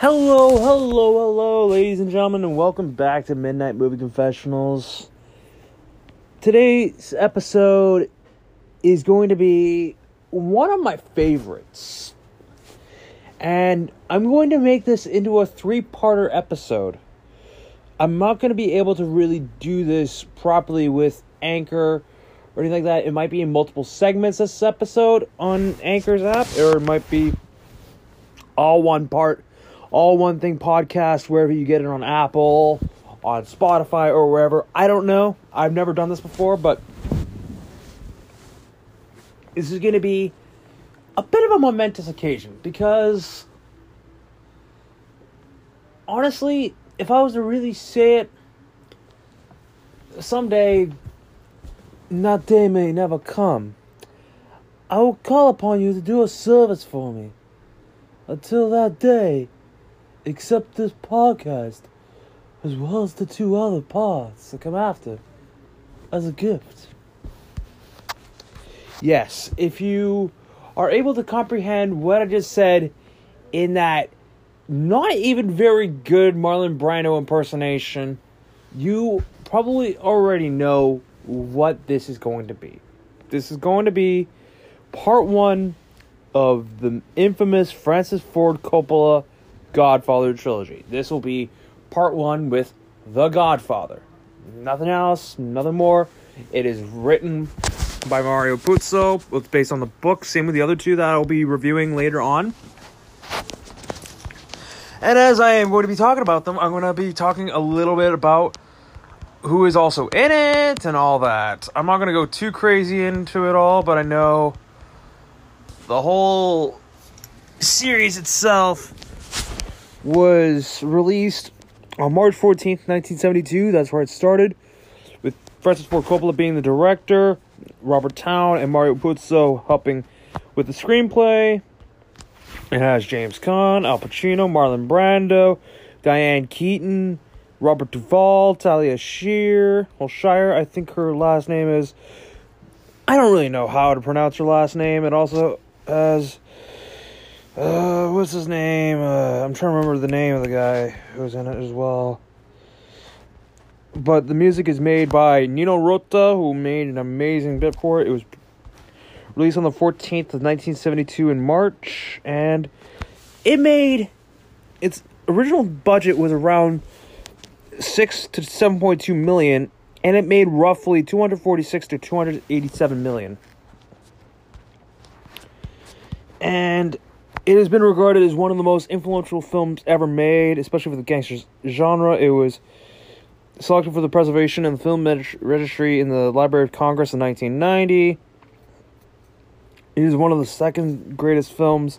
Hello, hello, hello, ladies and gentlemen, and welcome back to Midnight Movie Confessionals. Today's episode is going to be one of my favorites. And I'm going to make this into a three parter episode. I'm not going to be able to really do this properly with Anchor or anything like that. It might be in multiple segments this episode on Anchor's app, or it might be all one part, all one thing podcast, wherever you get it on Apple, on Spotify, or wherever. I don't know. I've never done this before, but this is going to be a bit of a momentous occasion because honestly, if I was to really say it, someday that day may never come. I will call upon you to do a service for me. Until that day, accept this podcast, as well as the two other parts that come after, as a gift. Yes, if you are able to comprehend what I just said in that not even very good Marlon Brando impersonation, you probably already know what this is going to be. This is going to be part one of the infamous Francis Ford Coppola Godfather trilogy. This will be part one with The Godfather. Nothing else, nothing more. It is written by Mario Puzo. It's based on the book. Same with the other two that I'll be reviewing later on. And as I am going to be talking about them, I'm going to be talking a little bit about who is also in it and all that. I'm not going to go too crazy into it all, but I know the whole series itself was released on March 14th, 1972. That's where it started, with Francis Ford Coppola being the director, Robert Towne and Mario Puzo helping with the screenplay. It has James Caan, Al Pacino, Marlon Brando, Diane Keaton, Robert Duvall, Talia Shear, well Shire, I think her last name is I don't really know how to pronounce her last name. It also has uh what's his name? Uh, I'm trying to remember the name of the guy who's in it as well. But the music is made by Nino Rota, who made an amazing bit for it. It was released on the 14th of 1972 in March, and it made its original budget was around six to 7.2 million, and it made roughly 246 to 287 million. And it has been regarded as one of the most influential films ever made, especially for the gangsters genre. It was selected for the preservation and the film registry in the Library of Congress in 1990. It is one of the second greatest films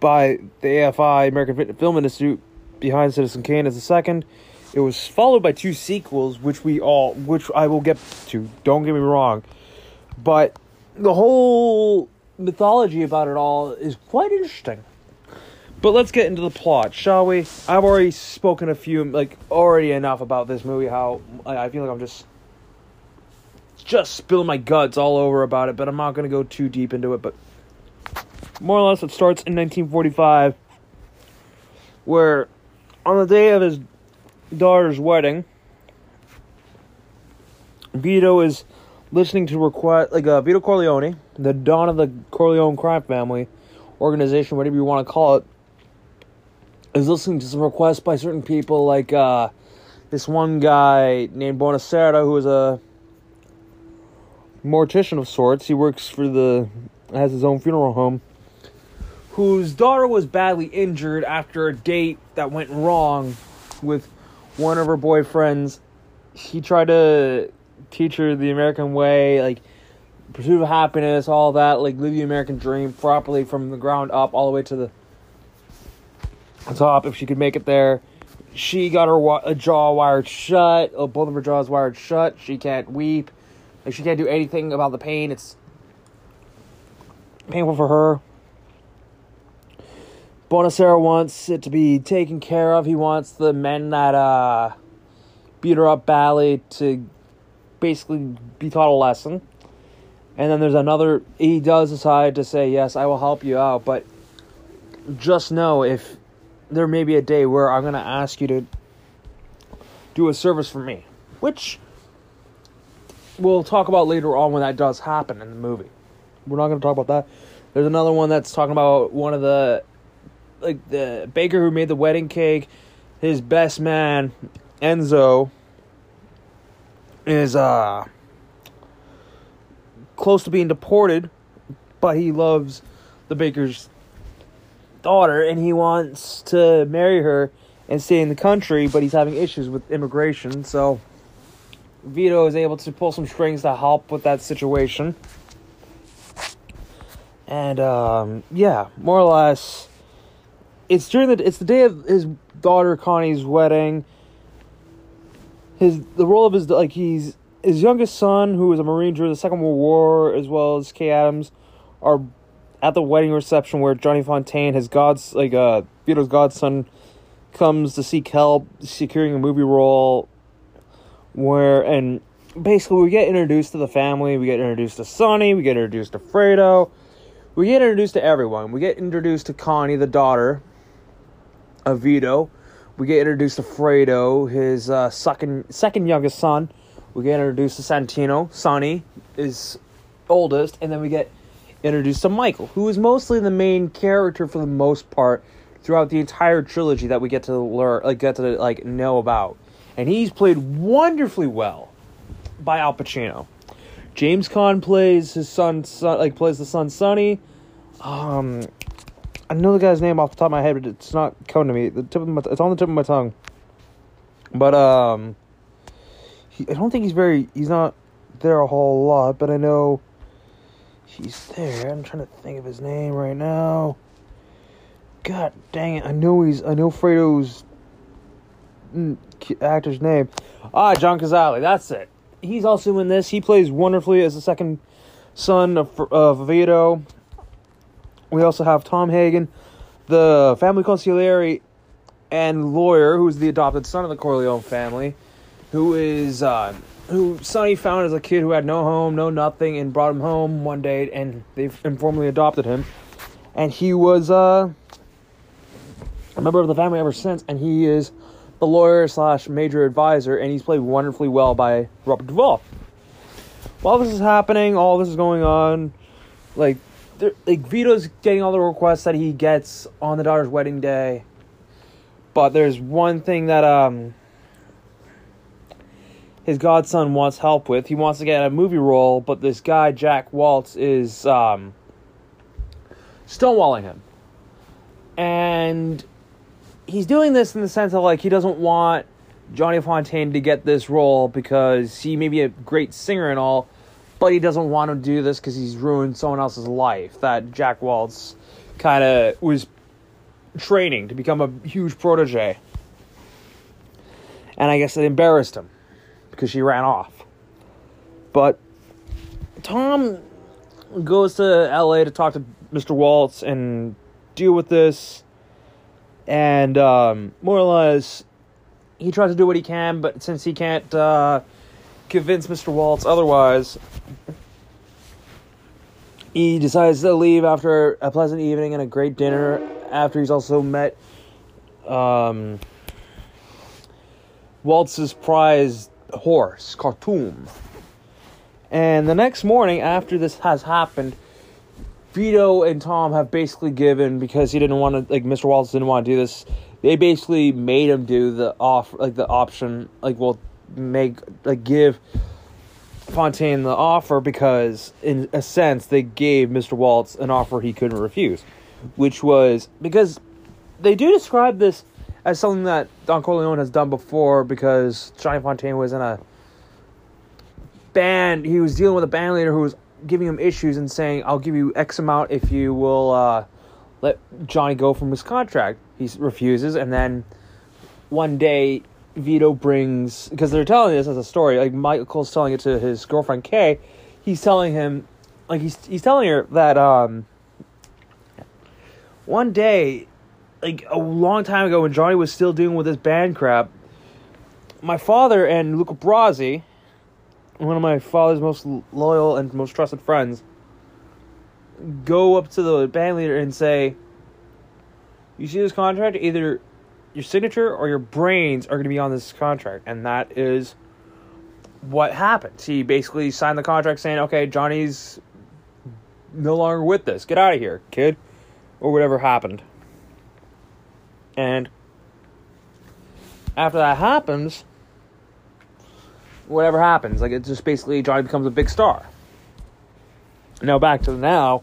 by the AFI, American Film Institute, behind Citizen Kane as the second. It was followed by two sequels, which we all, which I will get to. Don't get me wrong, but the whole mythology about it all is quite interesting. But let's get into the plot, shall we? I've already spoken a few, like already enough about this movie. How I feel like I'm just, just spilling my guts all over about it. But I'm not gonna go too deep into it. But more or less, it starts in 1945, where on the day of his daughter's wedding, Vito is listening to request like uh, Vito Corleone, the Don of the Corleone crime family organization, whatever you want to call it, is listening to some requests by certain people, like uh, this one guy named Bonasera, who is a mortician of sorts. He works for the has his own funeral home. Whose daughter was badly injured after a date that went wrong with one of her boyfriends. He tried to teach her the American way, like pursuit of happiness, all that, like live the American dream properly from the ground up, all the way to the top. If she could make it there, she got her wa- jaw wired shut. Oh, both of her jaws wired shut. She can't weep. Like she can't do anything about the pain. It's painful for her. Bonasera wants it to be taken care of. He wants the men that uh, beat her up badly to basically be taught a lesson. And then there's another. He does decide to say, "Yes, I will help you out," but just know if there may be a day where I'm gonna ask you to do a service for me, which we'll talk about later on when that does happen in the movie. We're not gonna talk about that. There's another one that's talking about one of the like the baker who made the wedding cake. His best man, Enzo, is uh close to being deported, but he loves the baker's daughter and he wants to marry her and stay in the country, but he's having issues with immigration, so Vito is able to pull some strings to help with that situation. And um, yeah, more or less, it's during the it's the day of his daughter Connie's wedding. His the role of his like he's his youngest son, who was a Marine during the Second World War, as well as Kay Adams, are at the wedding reception where Johnny Fontane, his god's like uh Vito's godson, comes to seek help securing a movie role. Where and basically we get introduced to the family, we get introduced to Sonny, we get introduced to Fredo, we get introduced to everyone. We get introduced to Connie, the daughter of Vito. We get introduced to Fredo, his uh, second second youngest son. We get introduced to Santino, Sonny, his oldest, and then we get introduced to Michael, who is mostly the main character for the most part throughout the entire trilogy that we get to learn, like get to like know about, and he's played wonderfully well by Al Pacino. James Caan plays his son, son like plays the son Sonny. Um, I know the guy's name off the top of my head, but it's not coming to me. The tip of my, it's on the tip of my tongue. But um, he, I don't think he's very. He's not there a whole lot, but I know he's there. I'm trying to think of his name right now. God dang it! I know he's. I know Fredo's mm, actor's name. Ah, John Cazale. That's it. He's also in this. He plays wonderfully as the second son of, of Vito. We also have Tom Hagen, the family consigliere and lawyer, who's the adopted son of the Corleone family, who is uh, who Sonny found as a kid who had no home, no nothing, and brought him home one day, and they informally adopted him, and he was uh, a member of the family ever since, and he is the lawyer slash major advisor, and he's played wonderfully well by Robert Duvall. While this is happening, all this is going on, like like Vito's getting all the requests that he gets on the daughter's wedding day. But there's one thing that um his godson wants help with. He wants to get a movie role, but this guy Jack Woltz is um stonewalling him. And he's doing this in the sense of like he doesn't want Johnny Fontane to get this role because he may be a great singer and all, but he doesn't want to do this because he's ruined someone else's life. That Jack Woltz kind of was training to become a huge protege. And I guess it embarrassed him because she ran off. But Tom goes to LA to talk to Mr. Woltz and deal with this. And um, more or less, he tries to do what he can, but since he can't uh, convince Mr. Woltz otherwise, he decides to leave after a pleasant evening and a great dinner. After he's also met um, Woltz's prized horse, Khartoum. And the next morning, after this has happened, Vito and Tom have basically given because he didn't want to, like Mr. Woltz didn't want to do this. They basically made him do the off, like the option, like well, make like give Fontane the offer because, in a sense, they gave Mr. Woltz an offer he couldn't refuse, which was because they do describe this as something that Don Corleone has done before because Johnny Fontane was in a band, he was dealing with a band leader who was giving him issues and saying, I'll give you X amount if you will uh, let Johnny go from his contract. He refuses, and then one day Vito brings because they're telling this as a story. Like Michael's telling it to his girlfriend Kay. He's telling him, like he's he's telling her that um, one day, like a long time ago, when Johnny was still dealing with his band crap, my father and Luca Brasi, one of my father's most loyal and most trusted friends, go up to the band leader and say, You see this contract, either your signature or your brains are going to be on this contract, and that is what happened. He basically signed the contract saying, "Okay, Johnny's no longer with this. Get out of here, kid," or whatever happened. And after that happens, whatever happens, like it's just basically Johnny becomes a big star. Now back to now.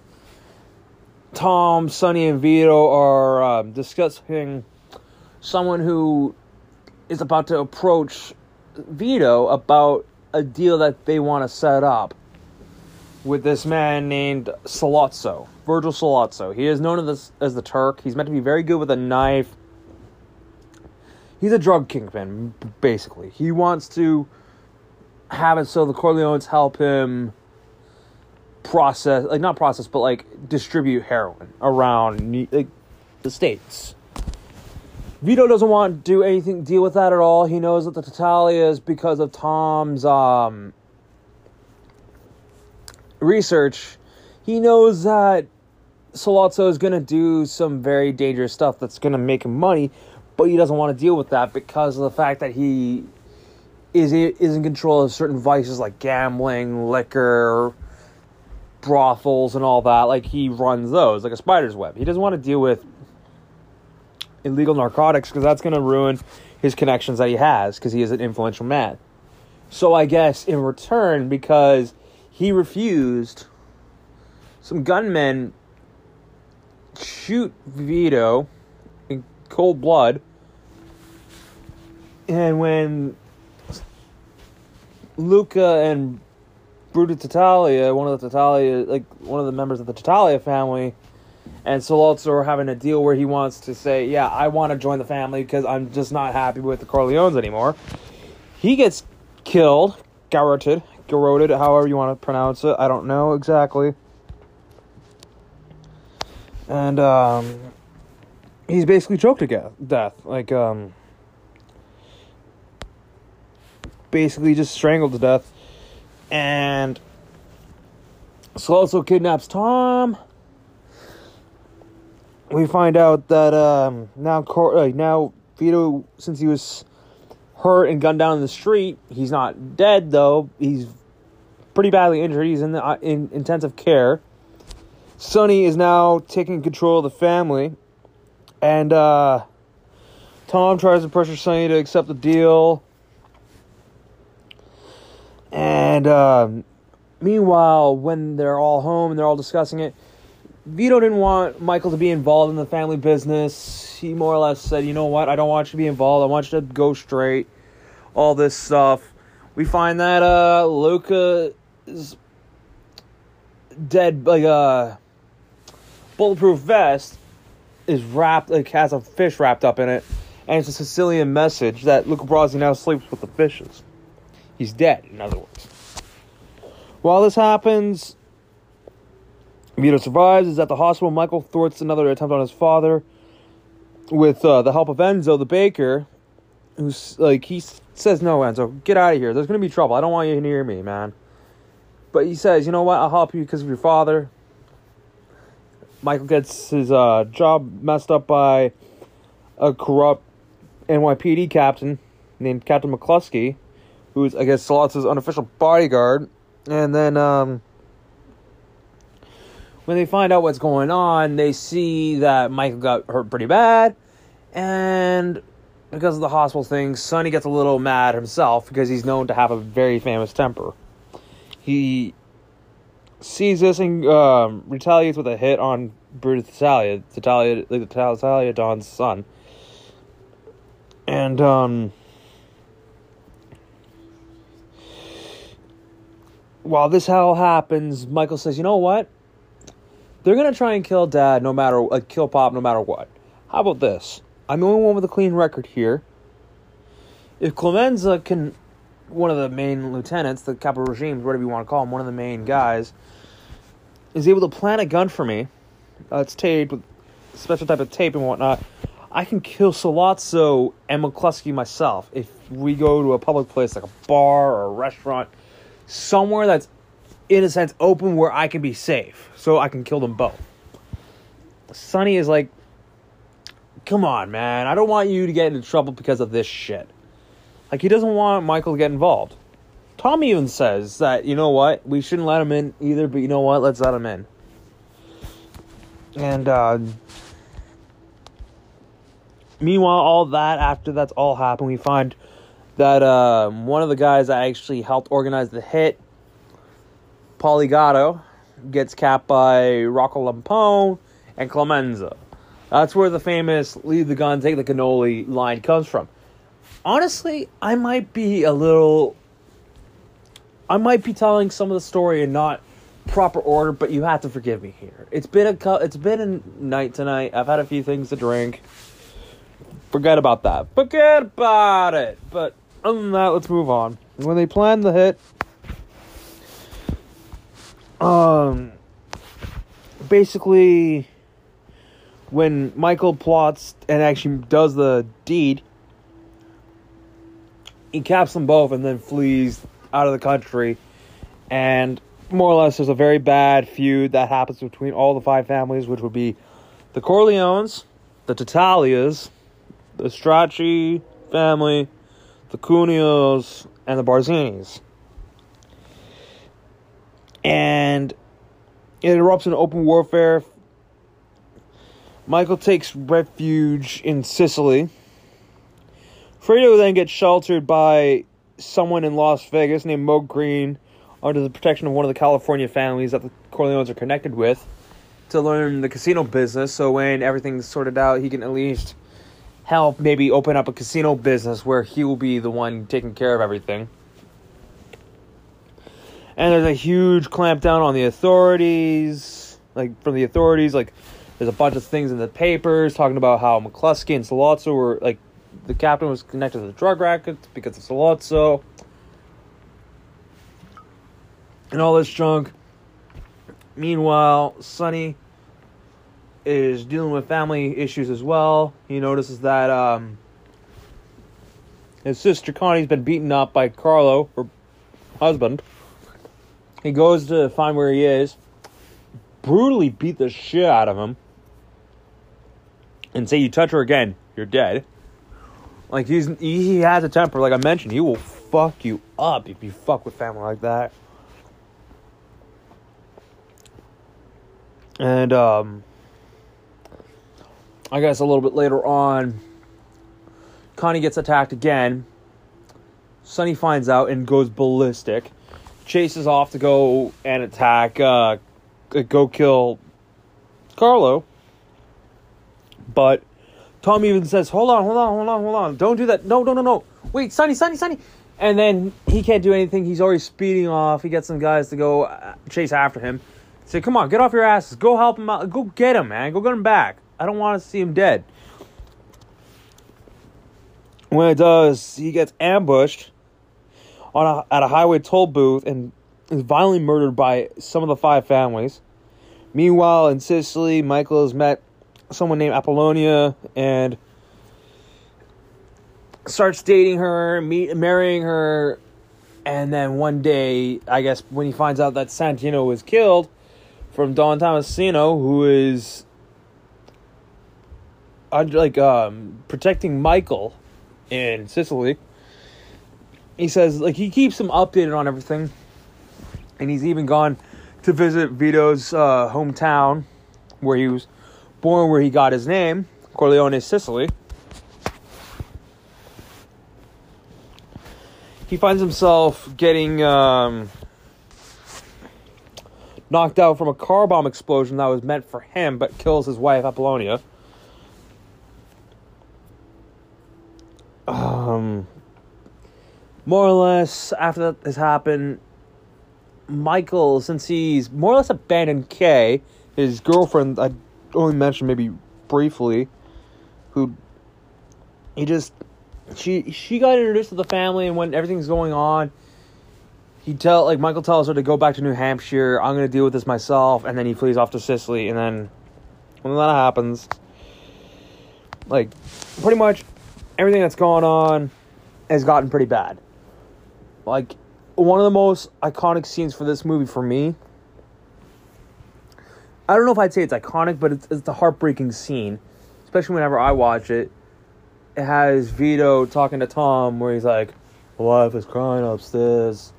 Tom, Sonny, and Vito are um, discussing someone who is about to approach Vito about a deal that they want to set up with this man named Sollozzo, Virgil Sollozzo. He is known as, as the Turk. He's meant to be very good with a knife. He's a drug kingpin, basically. He wants to have it so the Corleones help him process, like not process, but like distribute heroin around like, the states. Vito doesn't want to do anything deal with that at all. He knows that the Tattaglia is because of Tom's um, research. He knows that Sollozzo is going to do some very dangerous stuff that's going to make him money, but he doesn't want to deal with that because of the fact that he is is in control of certain vices like gambling, liquor, brothels, and all that. Like he runs those like a spider's web. He doesn't want to deal with illegal narcotics because that's going to ruin his connections that he has because he is an influential man. So I guess in return, because he refused, some gunmen shoot Vito in cold blood. And when Luca and Bruto Tattaglia, one of the Tattaglia, like one of the members of the Tattaglia family, and are having a deal where he wants to say, "Yeah, I want to join the family because I'm just not happy with the Corleones anymore." He gets killed, garroted, garroted, however you want to pronounce it. I don't know exactly. And um, he's basically choked to death, like um, basically just strangled to death. And Sollozzo kidnaps Tom we find out that um, now uh, now Vito, since he was hurt and gunned down in the street, he's not dead though. He's pretty badly injured. He's in the uh, in intensive care. Sonny is now taking control of the family, and uh, Tom tries to pressure Sonny to accept the deal. And um, meanwhile, when they're all home and they're all discussing it, Vito didn't want Michael to be involved in the family business. He more or less said, "You know what? I don't want you to be involved. I want you to go straight." All this stuff. We find that uh Luca is dead like a uh, bulletproof vest is wrapped like has a fish wrapped up in it, and it's a Sicilian message that Luca Brasi now sleeps with the fishes. He's dead, in other words. While this happens, Vito survives, is at the hospital. Michael thwarts another attempt on his father with uh, the help of Enzo, the baker, who's like, he says, No, Enzo, get out of here. There's going to be trouble. I don't want you near me, man. But he says, You know what? I'll help you because of your father. Michael gets his uh, job messed up by a corrupt NYPD captain named Captain McCluskey, who's, I guess, Sollozzo's unofficial bodyguard. And then, um, when they find out what's going on, they see that Michael got hurt pretty bad, and because of the hospital thing, Sonny gets a little mad himself because he's known to have a very famous temper. He sees this and um, retaliates with a hit on Brutus Tattaglia, like the Tattaglia Don's son, and um. While this all happens, Michael says, "You know what? They're gonna try and kill Dad no matter uh, kill Pop no matter what. How about this? I'm the only one with a clean record here. If Clemenza can, one of the main lieutenants, the capital regimes, whatever you want to call him, one of the main guys, is able to plant a gun for me. Uh, it's taped with special type of tape and whatnot. I can kill Sollozzo and McCluskey myself if we go to a public place like a bar or a restaurant, somewhere that's in a sense open where I can be safe, so I can kill them both. Sonny is like come on, man. I don't want you to get into trouble because of this shit. Like, he doesn't want Michael to get involved. Tommy even says that, you know what, we shouldn't let him in either, but you know what, let's let him in. And, uh, meanwhile, all that, after that's all happened, we find that um, one of the guys that actually helped organize the hit, Paulie Gatto, gets capped by Rocco Lampone and Clemenza. That's where the famous leave the gun, take the cannoli line comes from. Honestly, I might be a little. I might be telling some of the story in not proper order, but you have to forgive me here. It's been a it's been a night tonight. I've had a few things to drink. Forget about that. Forget about it. But other than that, let's move on. When they planned the hit, um, basically, when Michael plots and actually does the deed, he caps them both and then flees out of the country. And more or less, there's a very bad feud that happens between all the five families, which would be the Corleones, the Tattaglias, the Stracci family, the Cuneos, and the Barzinis. And it erupts in open warfare. Michael takes refuge in Sicily. Fredo then gets sheltered by someone in Las Vegas named Moe Greene under the protection of one of the California families that the Corleones are connected with to learn the casino business. So when everything's sorted out, he can at least help maybe open up a casino business where he will be the one taking care of everything. And there's a huge clampdown on the authorities, like from the authorities, like there's a bunch of things in the papers talking about how McCluskey and Sollozzo were like the captain was connected to the drug racket because of Sollozzo. And all this junk. Meanwhile, Sonny is dealing with family issues as well. He notices that um, his sister Connie's been beaten up by Carlo, her husband. He goes to find where he is, brutally beat the shit out of him, and say, "You touch her again, you're dead." Like he's he has a temper. Like I mentioned, he will fuck you up if you fuck with family like that. And um I guess a little bit later on, Connie gets attacked again. Sonny finds out and goes ballistic. Chases off to go and attack, uh, go kill Carlo. But Tom even says, Hold on, hold on, hold on, hold on. Don't do that. No, no, no, no. Wait, Sonny, Sonny, Sonny. And then he can't do anything. He's already speeding off. He gets some guys to go uh, chase after him. Say, Come on, get off your asses. Go help him out. Go get him, man. Go get him back. I don't want to see him dead. When it does, he gets ambushed on a, at a highway toll booth and is violently murdered by some of the five families. Meanwhile, in Sicily, Michael has met someone named Apollonia and starts dating her, meet, marrying her, and then one day, I guess, when he finds out that Santino was killed from Don Tommasino, who is like um, protecting Michael in Sicily. He says like he keeps him updated on everything, and he's even gone to visit Vito's uh, hometown, where he was born, where he got his name, Corleone, Sicily. He finds himself getting um, knocked out from a car bomb explosion that was meant for him, but kills his wife Apollonia. um, more or less after that has happened, Michael, since he's more or less abandoned Kay, his girlfriend, I only mentioned maybe briefly, who he just she she got introduced to the family, and when everything's going on, he tell like Michael tells her to go back to New Hampshire. I'm gonna deal with this myself, and then he flees off to Sicily, and then when that happens, like pretty much everything that's going on has gotten pretty bad. Like one of the most iconic scenes for this movie for me. I don't know if I'd say it's iconic, but it's, it's the heartbreaking scene. especially whenever I watch it, it has Vito talking to Tom where he's like, "My wife is crying upstairs.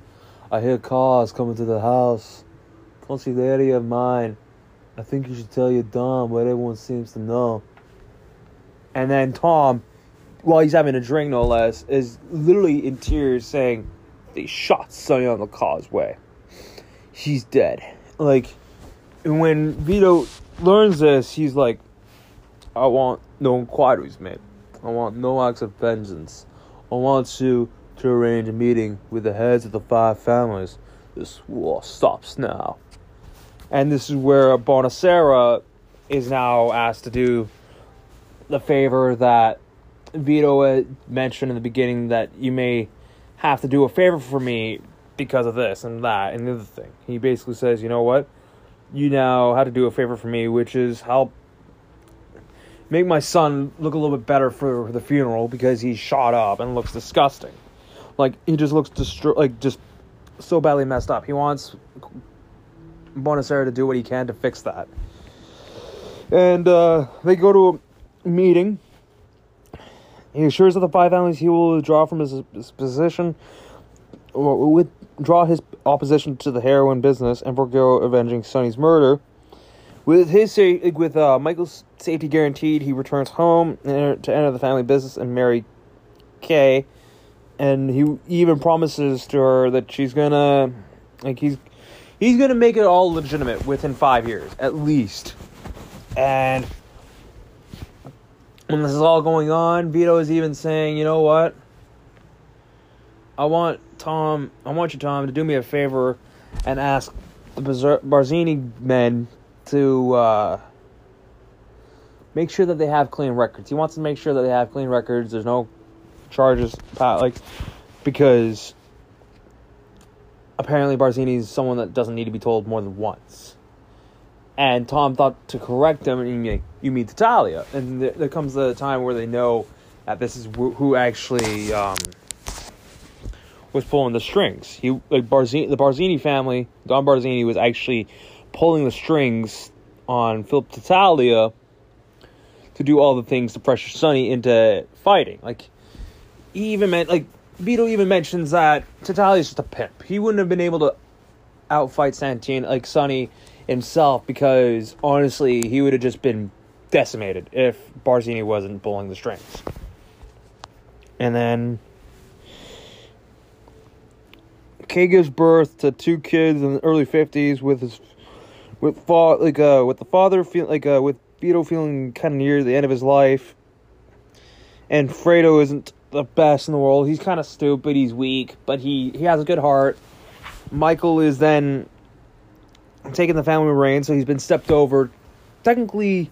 I hear cars coming to the house. Consigliere of mine. I think you should tell your Don what everyone seems to know." And then Tom, while he's having a drink, no less, is literally in tears saying, "They shot Sonny on the causeway. He's dead." Like, and when Vito learns this, he's like, "I want no inquiries made. I want no acts of vengeance. I want you to arrange a meeting with the heads of the five families. This war stops now." And this is where Bonasera is now asked to do the favor that Vito mentioned in the beginning that you may have to do a favor for me because of this and that and the other thing. He basically says, you know what? You now have to do a favor for me, which is help make my son look a little bit better for the funeral because he's shot up and looks disgusting. Like he just looks distro- like just so badly messed up. He wants Bonasera to do what he can to fix that. And uh, they go to a meeting he assures that the five families he will withdraw from his, his position, or withdraw his opposition to the heroin business, and forego avenging Sonny's murder. With his with uh, Michael's safety guaranteed, he returns home to enter the family business and marry Kay. And he even promises to her that she's gonna, like he's, he's gonna make it all legitimate within five years at least. And when this is all going on, Vito is even saying, you know what? I want Tom, I want you, Tom, to do me a favor and ask the Barzini men to uh, make sure that they have clean records. He wants to make sure that they have clean records. There's no charges, like because apparently Barzini is someone that doesn't need to be told more than once. And Tom thought to correct him, and you, you meet Tattaglia. And there, there, comes a time where they know that this is who actually um, was pulling the strings. He like Barzini, the Barzini family, Don Barzini was actually pulling the strings on Philip Tattaglia to do all the things to pressure Sonny into fighting. Like he even meant like Vito even mentions that Tattaglia's just a pimp. He wouldn't have been able to outfight Santini like Sonny himself because honestly, he would have just been decimated if Barzini wasn't pulling the strings. And then Kay gives birth to two kids in the early fifties with his with fa- like uh with the father feel like uh with Vito feeling kind of near the end of his life. And Fredo isn't the best in the world. He's kind of stupid. He's weak, but he he has a good heart. Michael is then taking the family reign, so he's been stepped over. Technically,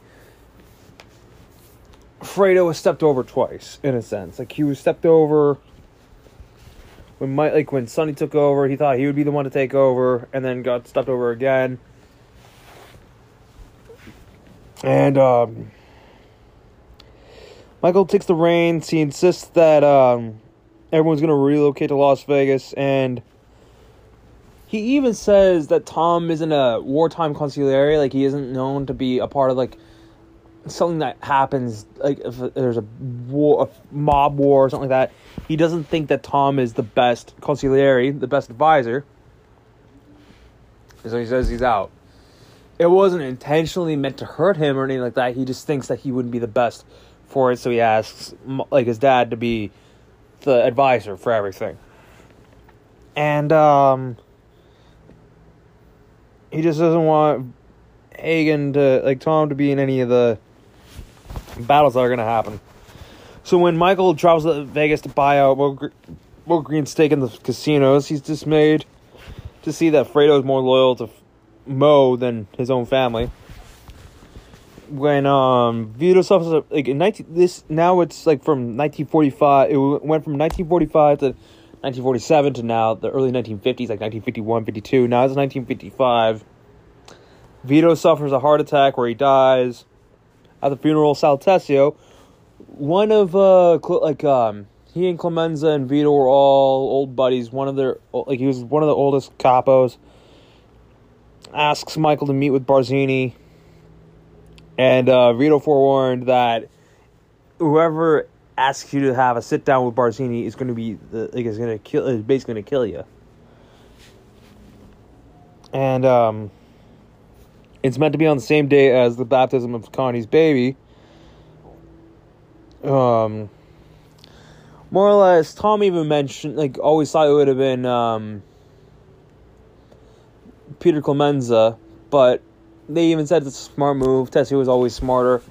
Fredo was stepped over twice, in a sense. Like he was stepped over when my like when Sonny took over, he thought he would be the one to take over, and then got stepped over again. And um, Michael takes the reins. He insists that um, everyone's going to relocate to Las Vegas, and he even says that Tom isn't a wartime consigliere, like he isn't known to be a part of like something that happens, like if there's a war, a mob war or something like that. He doesn't think that Tom is the best consigliere, the best advisor. So he says he's out. It wasn't intentionally meant to hurt him or anything like that. He just thinks that he wouldn't be the best for it, so he asks like his dad to be the advisor for everything. And um he just doesn't want Hagen to like Tom to be in any of the battles that are going to happen. So when Michael travels to Vegas to buy out Will Green's stake in the casinos, he's dismayed to see that Fredo is more loyal to Moe than his own family. When um Vito suffers like in 19 this now it's like from 1945 it went from 1945 to 1947 to now the early 1950s, like 1951, 52. Now it's 1955. Vito suffers a heart attack where he dies. At the funeral, Sal Tessio, one of uh like um he and Clemenza and Vito were all old buddies. One of their like he was one of the oldest capos. Asks Michael to meet with Barzini. And uh, Vito forewarned that whoever asks you to have a sit down with Barzini is going to be the like is going to kill is basically going to kill you. And um, it's meant to be on the same day as the baptism of Connie's baby. Um, more or less, Tom even mentioned like always thought it would have been um, Peter Clemenza, but they even said it's a smart move. Tessio was always smarter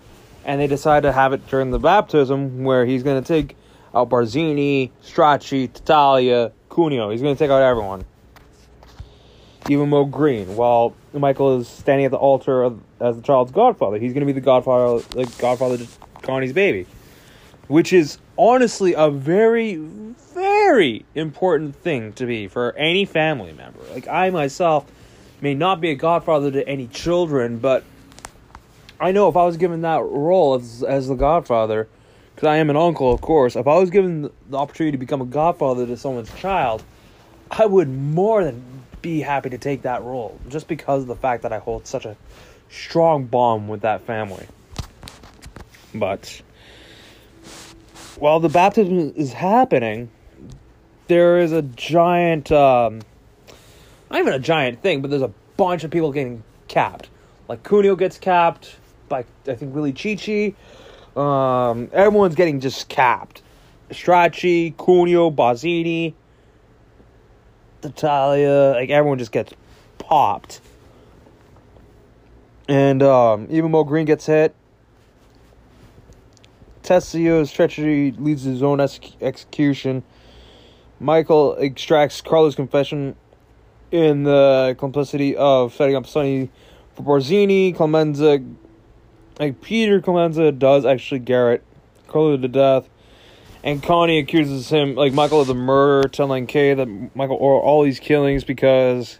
and they decide to have it during the baptism where he's going to take out Barzini, Stracci, Tattaglia, Cuneo. He's going to take out everyone. Even Moe Greene, while Michael is standing at the altar of, as the child's godfather. He's going to be the godfather, the godfather to Connie's baby. Which is honestly a very, very important thing to be for any family member. Like, I myself may not be a godfather to any children, but I know if I was given that role as as the Godfather, because I am an uncle, of course. If I was given the opportunity to become a Godfather to someone's child, I would more than be happy to take that role, just because of the fact that I hold such a strong bond with that family. But while the baptism is happening, there is a giant, um, not even a giant thing, but there's a bunch of people getting capped. Like Cuneo gets capped, by I think Willi Cicci. Um, everyone's getting just capped. Stracci, Cuneo, Barzini, Tattaglia, like everyone just gets popped. And um, even Moe Greene gets hit. Tessio's treachery leads to his own ex- execution. Michael extracts Carlo's confession in the complicity of setting up Sonny for Barzini. Clemenza like Peter Clemenza does actually garrote Carlo to death, and Connie accuses him like Michael of the murder, telling Kay that Michael or all these killings because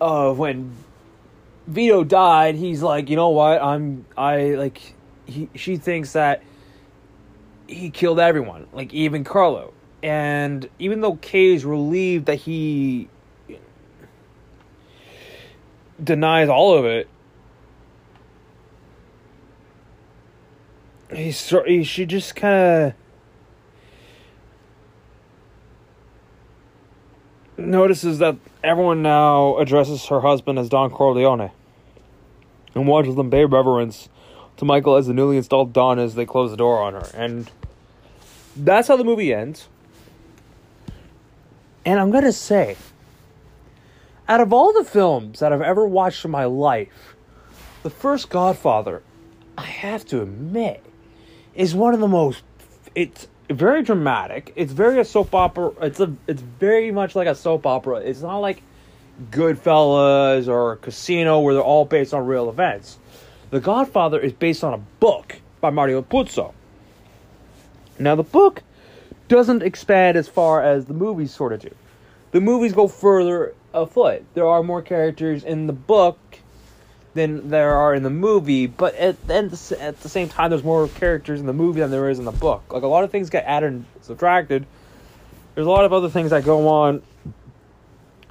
of when Vito died. He's like, you know what? I'm I like he she thinks that he killed everyone, like even Carlo. And even though Kay is relieved that he denies all of it, he's he, she just kind of notices that everyone now addresses her husband as Don Corleone and watches them pay reverence to Michael as the newly installed Don as they close the door on her. And that's how the movie ends. And I'm going to say, out of all the films that I've ever watched in my life, the first Godfather, I have to admit, is one of the most. It's very dramatic. It's very a soap opera. It's a. It's very much like a soap opera. It's not like Goodfellas or Casino where they're all based on real events. The Godfather is based on a book by Mario Puzo. Now the book doesn't expand as far as the movies sort of do. The movies go further afoot. There are more characters in the book than there are in the movie, but at the, at the same time, there's more characters in the movie than there is in the book. Like a lot of things get added and subtracted. There's a lot of other things that go on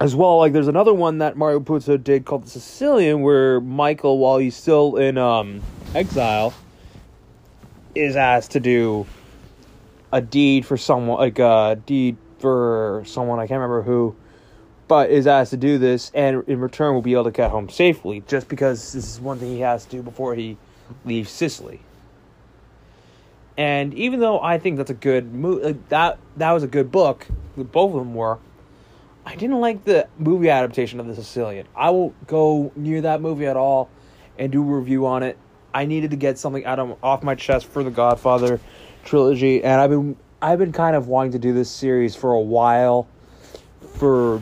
as well. Like there's another one that Mario Puzo did called The Sicilian, where Michael, while he's still in um, exile, is asked to do a deed for someone, like a deed for someone I can't remember who but is asked to do this and in return will be able to get home safely just because this is one thing he has to do before he leaves Sicily. And even though I think that's a good movie, that that was a good book, both of them were. I didn't like the movie adaptation of The Sicilian. I won't go near that movie at all and do a review on it. I needed to get something out of off my chest for the Godfather trilogy, and I've been I've been kind of wanting to do this series for a while for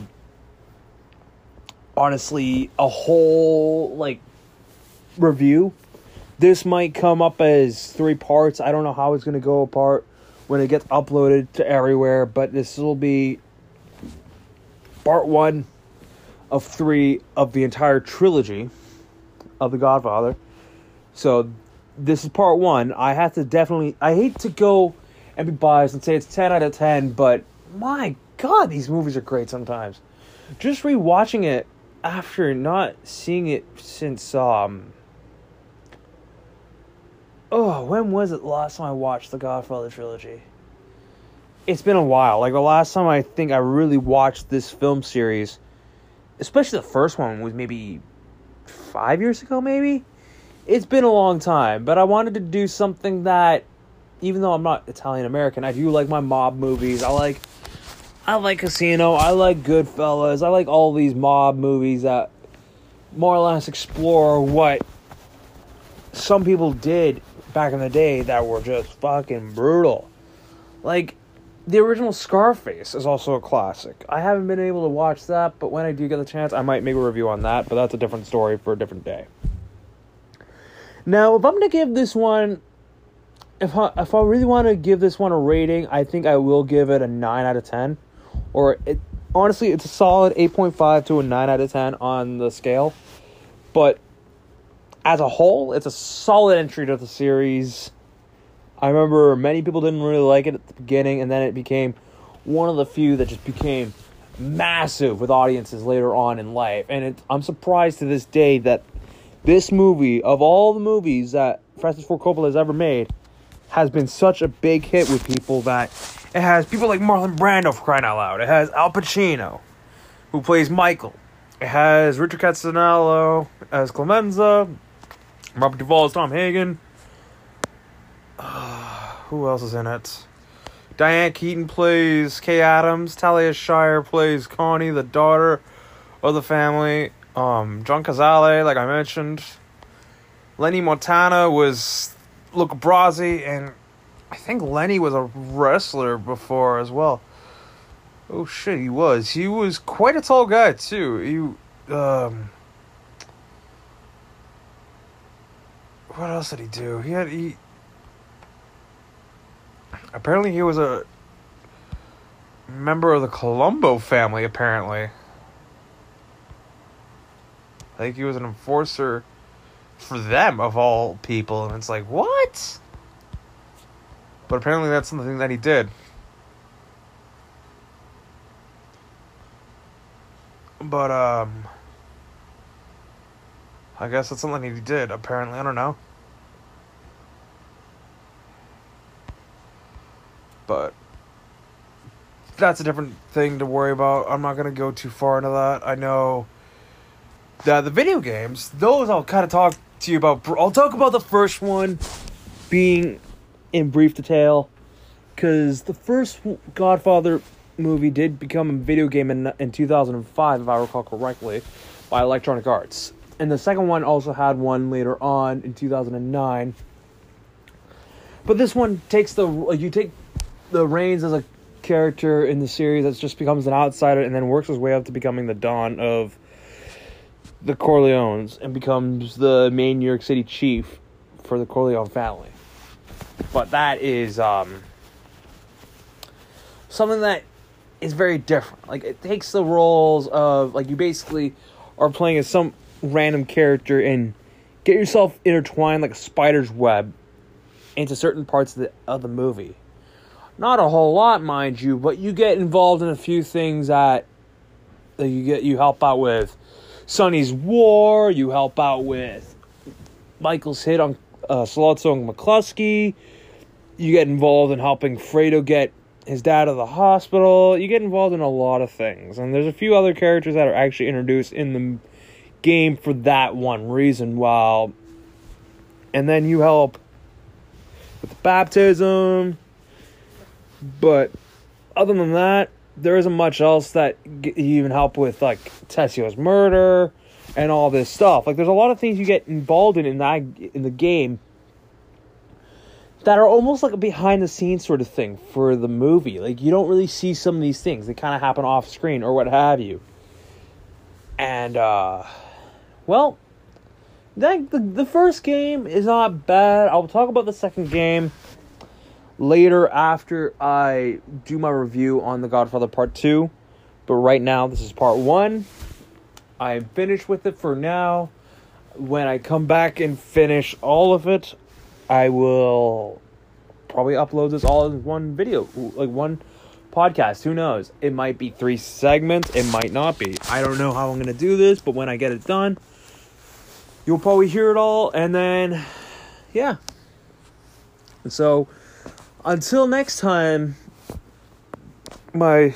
honestly a whole like review. This might come up as three parts. I don't know how it's going to go apart when it gets uploaded to everywhere, but this will be part 1 of 3 of the entire trilogy of The Godfather. So this is part 1. I have to definitely I hate to go and be biased and say it's 10 out of 10, but my god, these movies are great sometimes. Just rewatching it after not seeing it since um oh, when was it last time I watched the Godfather trilogy? It's been a while. Like the last time I think I really watched this film series, especially the first one was maybe five years ago, maybe. It's been a long time, but I wanted to do something that, even though I'm not Italian American, I do like my mob movies. I like, I like Casino. I like Goodfellas. I like all these mob movies that more or less explore what some people did back in the day that were just fucking brutal. Like the original Scarface is also a classic. I haven't been able to watch that, but when I do get the chance, I might make a review on that, but that's a different story for a different day. Now, if I'm going to give this one if I, if I really want to give this one a rating, I think I will give it a 9 out of 10 or it honestly, it's a solid 8.5 to a 9 out of 10 on the scale. But as a whole, it's a solid entry to the series. I remember many people didn't really like it at the beginning, and then it became one of the few that just became massive with audiences later on in life. And it, I'm surprised to this day that this movie, of all the movies that Francis Ford Coppola has ever made, has been such a big hit with people that it has people like Marlon Brando for crying out loud. It has Al Pacino, who plays Michael. It has Richard Castellano as Clemenza. Robert Duvall as Tom Hagen. Uh, who else is in it? Diane Keaton plays Kay Adams. Talia Shire plays Connie, the daughter of the family. Um, John Cazale, like I mentioned. Lenny Montana was Luca Brasi, and I think Lenny was a wrestler before as well. Oh shit, he was. He was quite a tall guy too. He um what else did he do? He had he apparently he was a member of the Colombo family. Apparently, I think he was an enforcer for them of all people, and it's like what? But apparently, that's something that he did. But um. I guess that's something he did, apparently. I don't know. But that's a different thing to worry about. I'm not going to go too far into that. I know that the video games, those I'll kind of talk to you about. I'll talk about the first one being in brief detail because the first Godfather movie did become a video game in, in 2005, if I recall correctly, by Electronic Arts. And the second one also had one later on in 2009. But this one takes the you take the reins as a character in the series that just becomes an outsider and then works his way up to becoming the Don of the Corleones and becomes the main New York City chief for the Corleone family. But that is um, something that is very different. Like it takes the roles of like you basically are playing as some random character and get yourself intertwined like a spider's web into certain parts of the of the movie. Not a whole lot, mind you, but you get involved in a few things that, that you get you help out with. Sonny's war, you help out with Michael's hit on uh, and McCluskey. You get involved in helping Fredo get his dad to the hospital. You get involved in a lot of things, and there's a few other characters that are actually introduced in the game for that one reason. While, and then you help with the baptism but other than that, there isn't much else that you even help with, like Tessio's murder and all this stuff. Like, there's a lot of things you get involved in in that in the game that are almost like a behind the scenes sort of thing for the movie. Like, you don't really see some of these things; they kind of happen off screen or what have you. And uh, well, that the the first game is not bad. I'll talk about the second game later after I do my review on The Godfather Part 2. But right now, this is Part 1. I am finished with it for now. When I come back and finish all of it, I will probably upload this all in one video, like one podcast. Who knows? It might be three segments, it might not be. I don't know how I'm going to do this, but when I get it done, you'll probably hear it all, and then, yeah. So, until next time, my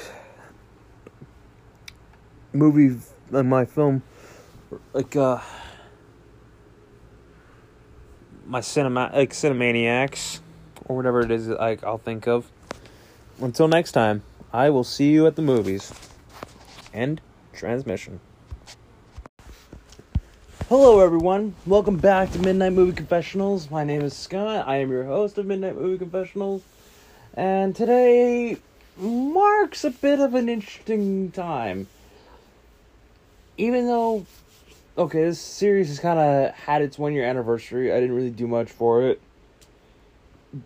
movie, uh, my film, like, uh, my cinema, like, Cinemaniacs, or whatever it is like I'll think of. Until next time, I will see you at the movies. End transmission. Hello, everyone. Welcome back to Midnight Movie Confessionals. My name is Scott. I am your host of Midnight Movie Confessionals. And today marks a bit of an interesting time. Even though, okay, this series has kind of had its one year anniversary, I didn't really do much for it.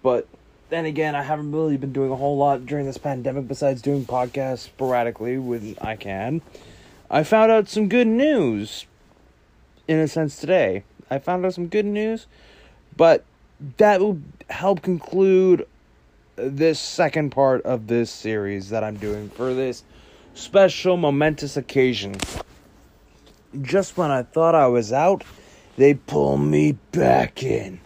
But then again, I haven't really been doing a whole lot during this pandemic besides doing podcasts sporadically when I can. I found out some good news, in a sense, today. I found out some good news, but that will help conclude this second part of this series that I'm doing for this special momentous occasion. Just when I thought I was out, they pull me back in.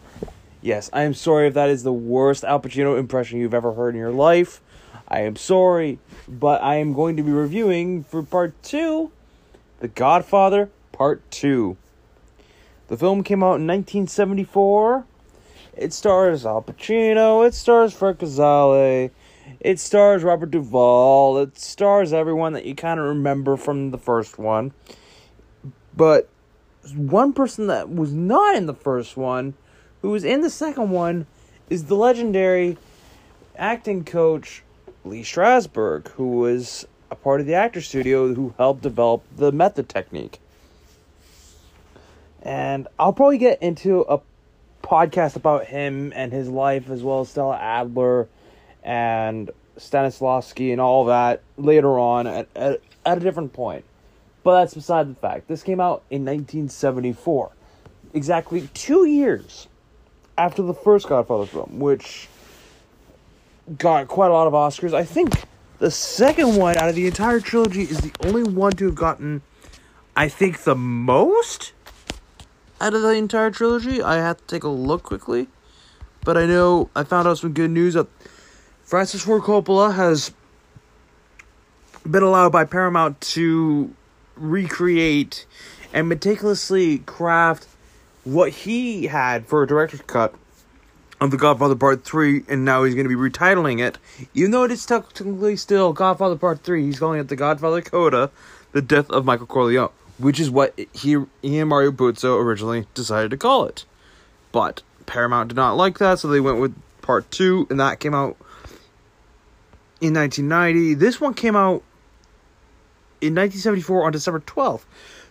Yes, I am sorry if that is the worst Al Pacino impression you've ever heard in your life. I am sorry, but I am going to be reviewing for part two The Godfather Part 2. The film came out in 1974. It stars Al Pacino, it stars Frank Cazale, it stars Robert Duvall, it stars everyone that you kind of remember from the first one. But one person that was not in the first one who was in the second one is the legendary acting coach Lee Strasberg, who was a part of the actor studio who helped develop the method technique. And I'll probably get into a podcast about him and his life, as well as Stella Adler and Stanislavski and all that later on at, at, at a different point. But that's beside the fact. This came out in 1974, exactly two years after the first Godfather film, which got quite a lot of Oscars. I think the second one out of the entire trilogy is the only one to have gotten, I think, the most out of the entire trilogy. I have to take a look quickly. But I know I found out some good news that Francis Ford Coppola has been allowed by Paramount to recreate and meticulously craft what he had for a director's cut of The Godfather Part 3, and now he's going to be retitling it. Even though it is technically still Godfather Part 3, he's calling it The Godfather Coda, The Death of Michael Corleone, which is what he, he and Mario Puzo originally decided to call it. But Paramount did not like that, so they went with Part 2, and that came out in 1990. This one came out in 1974 on December 12th.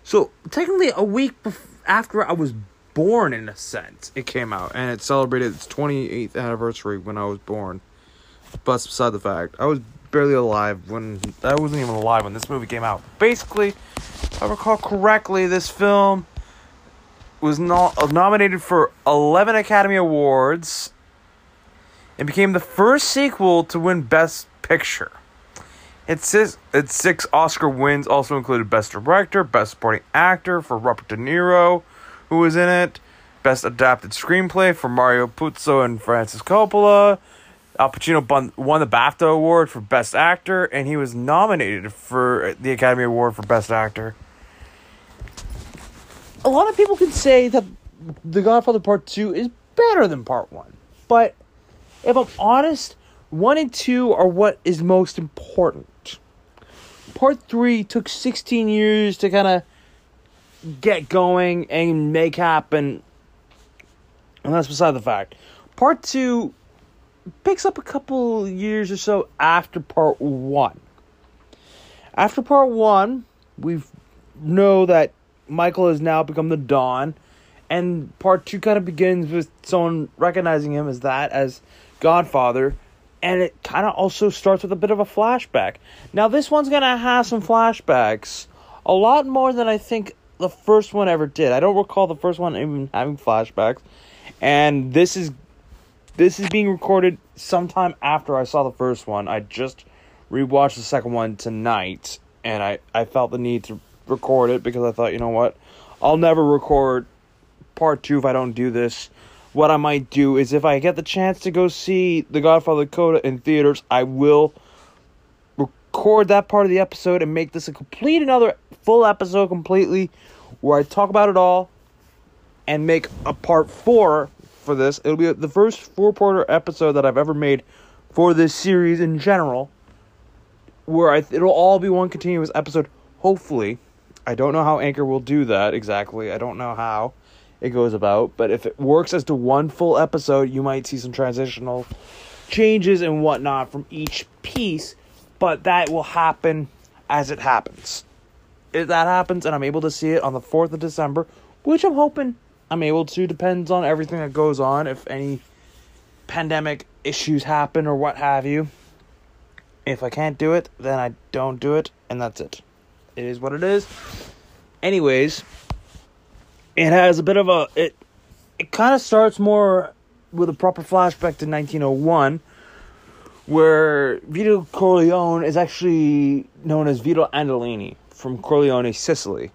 So, technically, a week bef- after I was born in a sense. It came out and it celebrated its 28th anniversary when I was born. But beside the fact, I was barely alive when I wasn't even alive when this movie came out. Basically, if I recall correctly, this film was not nominated for 11 Academy Awards and became the first sequel to win Best Picture. Its six, its six Oscar wins also included Best Director, Best Supporting Actor for Robert De Niro, who was in it. Best Adapted Screenplay for Mario Puzo and Francis Coppola. Al Pacino won the BAFTA Award for Best Actor, and he was nominated for the Academy Award for Best Actor. A lot of people can say that The Godfather Part 2 is better than Part 1. But if I'm honest, 1 and 2 are what is most important. Part 3 took 16 years to kind of get going and make happen. And that's beside the fact. Part two picks up a couple years or so after part one. After part one, we know that Michael has now become the Don, and part two kind of begins with someone recognizing him as that, as Godfather, and it kind of also starts with a bit of a flashback. Now, this one's gonna have some flashbacks, a lot more than I think the first one ever did. I don't recall the first one even having flashbacks. And this is this is being recorded sometime after I saw the first one. I just rewatched the second one tonight and I, I felt the need to record it because I thought, you know what? I'll never record part two if I don't do this. What I might do is if I get the chance to go see The Godfather Coda in theaters, I will record that part of the episode and make this a complete another full episode completely where I talk about it all and make a part four for this. It'll be the first four parter episode that I've ever made for this series in general, where I, it'll all be one continuous episode. Hopefully, I don't know how Anchor will do that exactly. I don't know how it goes about, but if it works as to one full episode, you might see some transitional changes and whatnot from each piece, but that will happen as it happens. If that happens and I'm able to see it on the 4th of December, which I'm hoping I'm able to, depends on everything that goes on, if any pandemic issues happen or what have you. If I can't do it, then I don't do it, and that's it. It is what it is. Anyways, it has a bit of a it it kind of starts more with a proper flashback to 1901 where Vito Corleone is actually known as Vito Andolini from Corleone, Sicily.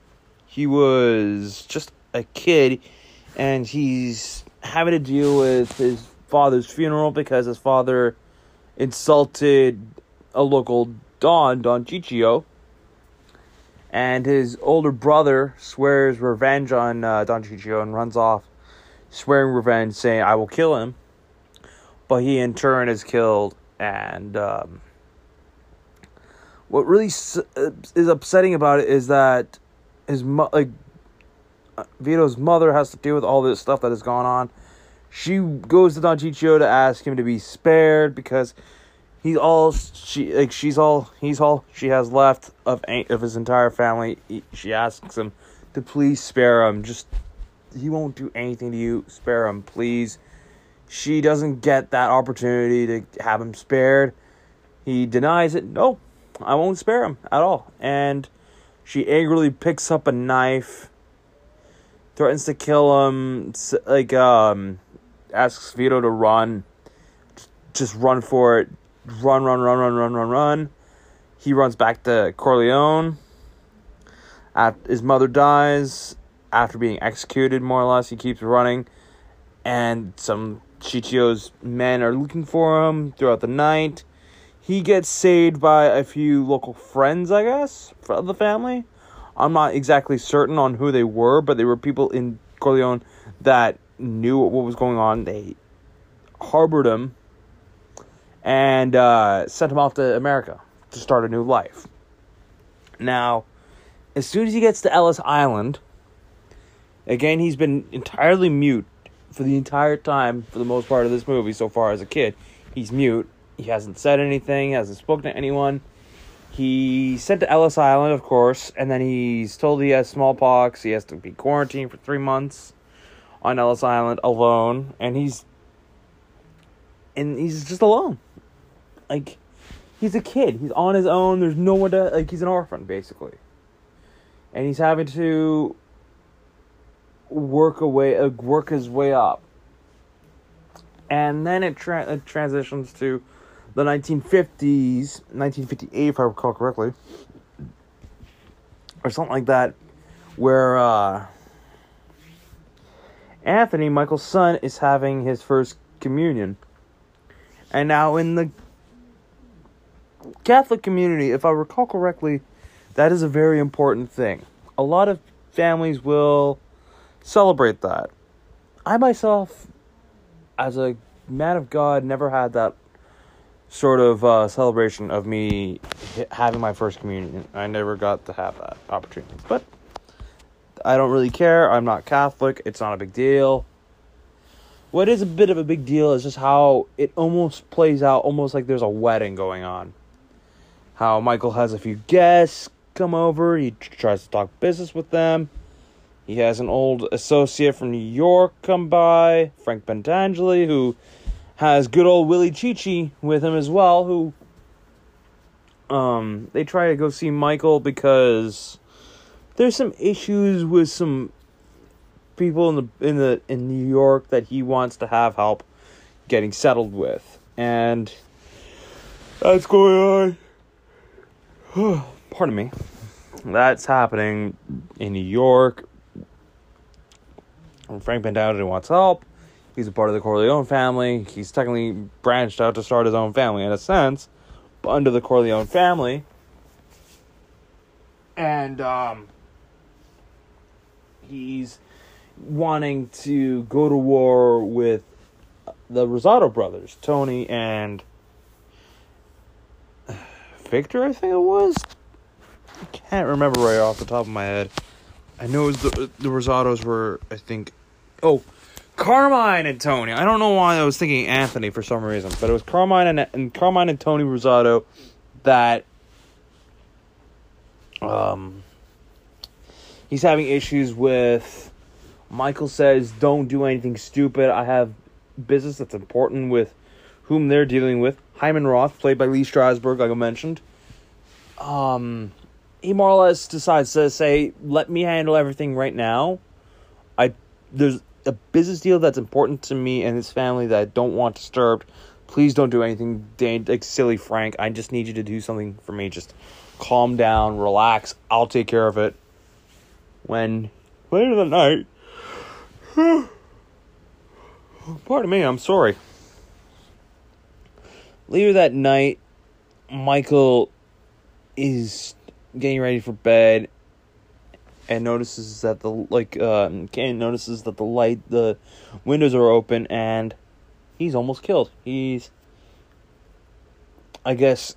He was just a kid and he's having to deal with his father's funeral because his father insulted a local Don, Don Ciccio. And his older brother swears revenge on uh, Don Ciccio and runs off, swearing revenge, saying, I will kill him. But he in turn is killed. And um, what really uh, is upsetting about it is that his mo- like uh, Vito's mother has to deal with all this stuff that has gone on she goes to Don Ciccio to ask him to be spared because he's all she like she's all he's all she has left of of his entire family. She asks him to please spare him. Just he won't do anything to you. Spare him, please. She doesn't get that opportunity to have him spared. He denies it. No, I won't spare him at all. And she angrily picks up a knife, threatens to kill him. Like um, asks Vito to run, just run for it, run, run, run, run, run, run, run. He runs back to Corleone. After his mother dies, after being executed, more or less, he keeps running, and some Ciccio's men are looking for him throughout the night. He gets saved by a few local friends, I guess, of the family. I'm not exactly certain on who they were, but they were people in Corleone that knew what was going on. They harbored him and uh, sent him off to America to start a new life. Now, as soon as he gets to Ellis Island, again, he's been entirely mute for the entire time, for the most part of this movie so far as a kid. He's mute. He hasn't said anything, hasn't spoken to anyone. He's sent to Ellis Island, of course, and then he's told he has smallpox. He has to be quarantined for three months on Ellis Island alone, and he's and he's just alone. Like he's a kid. He's on his own. There's no one to like. He's an orphan basically, and he's having to work away, uh, work his way up, and then it, tra- it transitions to the 1950s, 1958, if I recall correctly, or something like that, where. uh Anthony, Michael's son, is having his first communion. And now, in the Catholic community, if I recall correctly, that is a very important thing. A lot of families will celebrate that. I myself, as a man of God, never had that sort of uh, celebration of me having my first communion. I never got to have that opportunity. But I don't really care. I'm not Catholic. It's not a big deal. What is a bit of a big deal is just how it almost plays out almost like there's a wedding going on. How Michael has a few guests come over, he tries to talk business with them. He has an old associate from New York come by, Frank Pentangeli, who has good old Willi Cicci with him as well, who um they try to go see Michael because there's some issues with some people in the in the in New York that he wants to have help getting settled with, and that's going on. Pardon me. That's happening in New York. Frank Pentangeli wants help. He's a part of the Corleone family. He's technically branched out to start his own family in a sense, but under the Corleone family. And um, he's wanting to go to war with the Rosato brothers, Tony and Victor, I think it was. I can't remember right off the top of my head. I know the the Rosatos were, I think, oh, Carmine and Tony. I don't know why I was thinking Anthony for some reason, but it was Carmine and, and Carmine and Tony Rosato that um he's having issues with Michael says don't do anything stupid. I have business that's important with whom they're dealing with. Hyman Roth, played by Lee Strasberg, like I mentioned. Um he more or less decides to say, "Let me handle everything right now." I there's a business deal that's important to me and his family that I don't want disturbed. Please don't do anything like silly, Frank. I just need you to do something for me. Just calm down, relax. I'll take care of it. When later that night, pardon me, I'm sorry. Later that night, Michael is getting ready for bed and notices that the like uh Kane notices that the light the windows are open and he's almost killed. He's I guess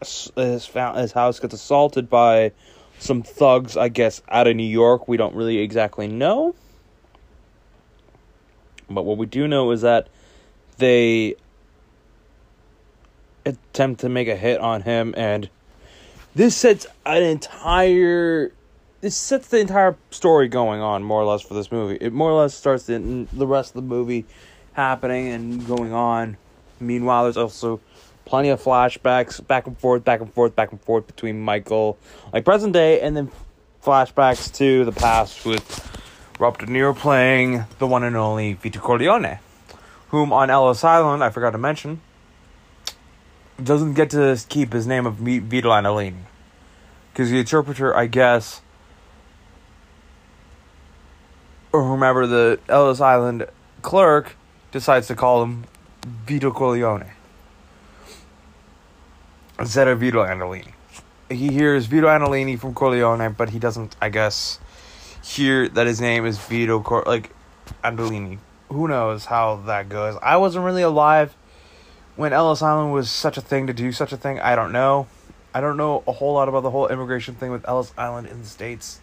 his his house gets assaulted by some thugs, I guess, out of New York. We don't really exactly know. But what we do know is that they attempt to make a hit on him and this sets an entire this sets the entire story going on more or less for this movie. It more or less starts the the rest of the movie happening and going on. Meanwhile, there's also plenty of flashbacks back and forth, back and forth, back and forth between Michael, like present day, and then flashbacks to the past with Robert De Niro playing the one and only Vito Corleone, whom on Ellis Island, I forgot to mention, doesn't get to keep his name of Vito Andolini. Because the interpreter, I guess, or whomever the Ellis Island clerk decides to call him Vito Corleone instead of Vito Andolini. He hears Vito Andolini from Corleone, but he doesn't, I guess, hear that his name is Vito Cor- like Andolini. Who knows how that goes? I wasn't really alive when Ellis Island was such a thing to do such a thing. I don't know. I don't know a whole lot about the whole immigration thing with Ellis Island in the states,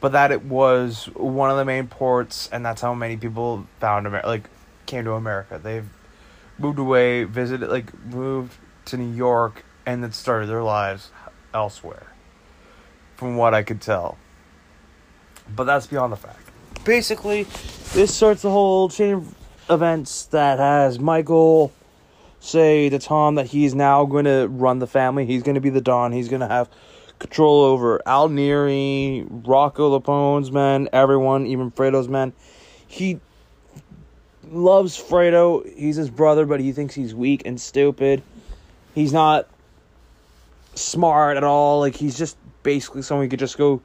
but that it was one of the main ports, and that's how many people found America, like came to America. They've moved away, visited, like moved to New York, and then started their lives elsewhere. From what I could tell, but that's beyond the fact. Basically, this starts the whole chain of events that has Michael say to Tom that he's now going to run the family. He's going to be the Don. He's going to have control over Al Neri, Rocco Lampone's men, everyone, even Fredo's men. He loves Fredo. He's his brother, but he thinks he's weak and stupid. He's not smart at all. Like he's just basically someone you could just go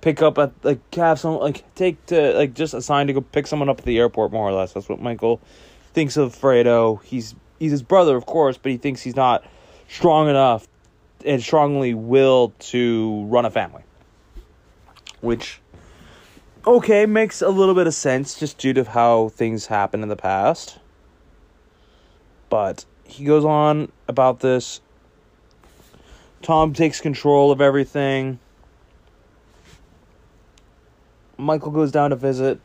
pick up at like have someone like take to like just assigned to go pick someone up at the airport more or less. That's what Michael thinks of Fredo. He's he's his brother, of course, but he thinks he's not strong enough and strongly willed to run a family. Which, okay, makes a little bit of sense just due to how things happened in the past. But he goes on about this. Tom takes control of everything. Michael goes down to visit.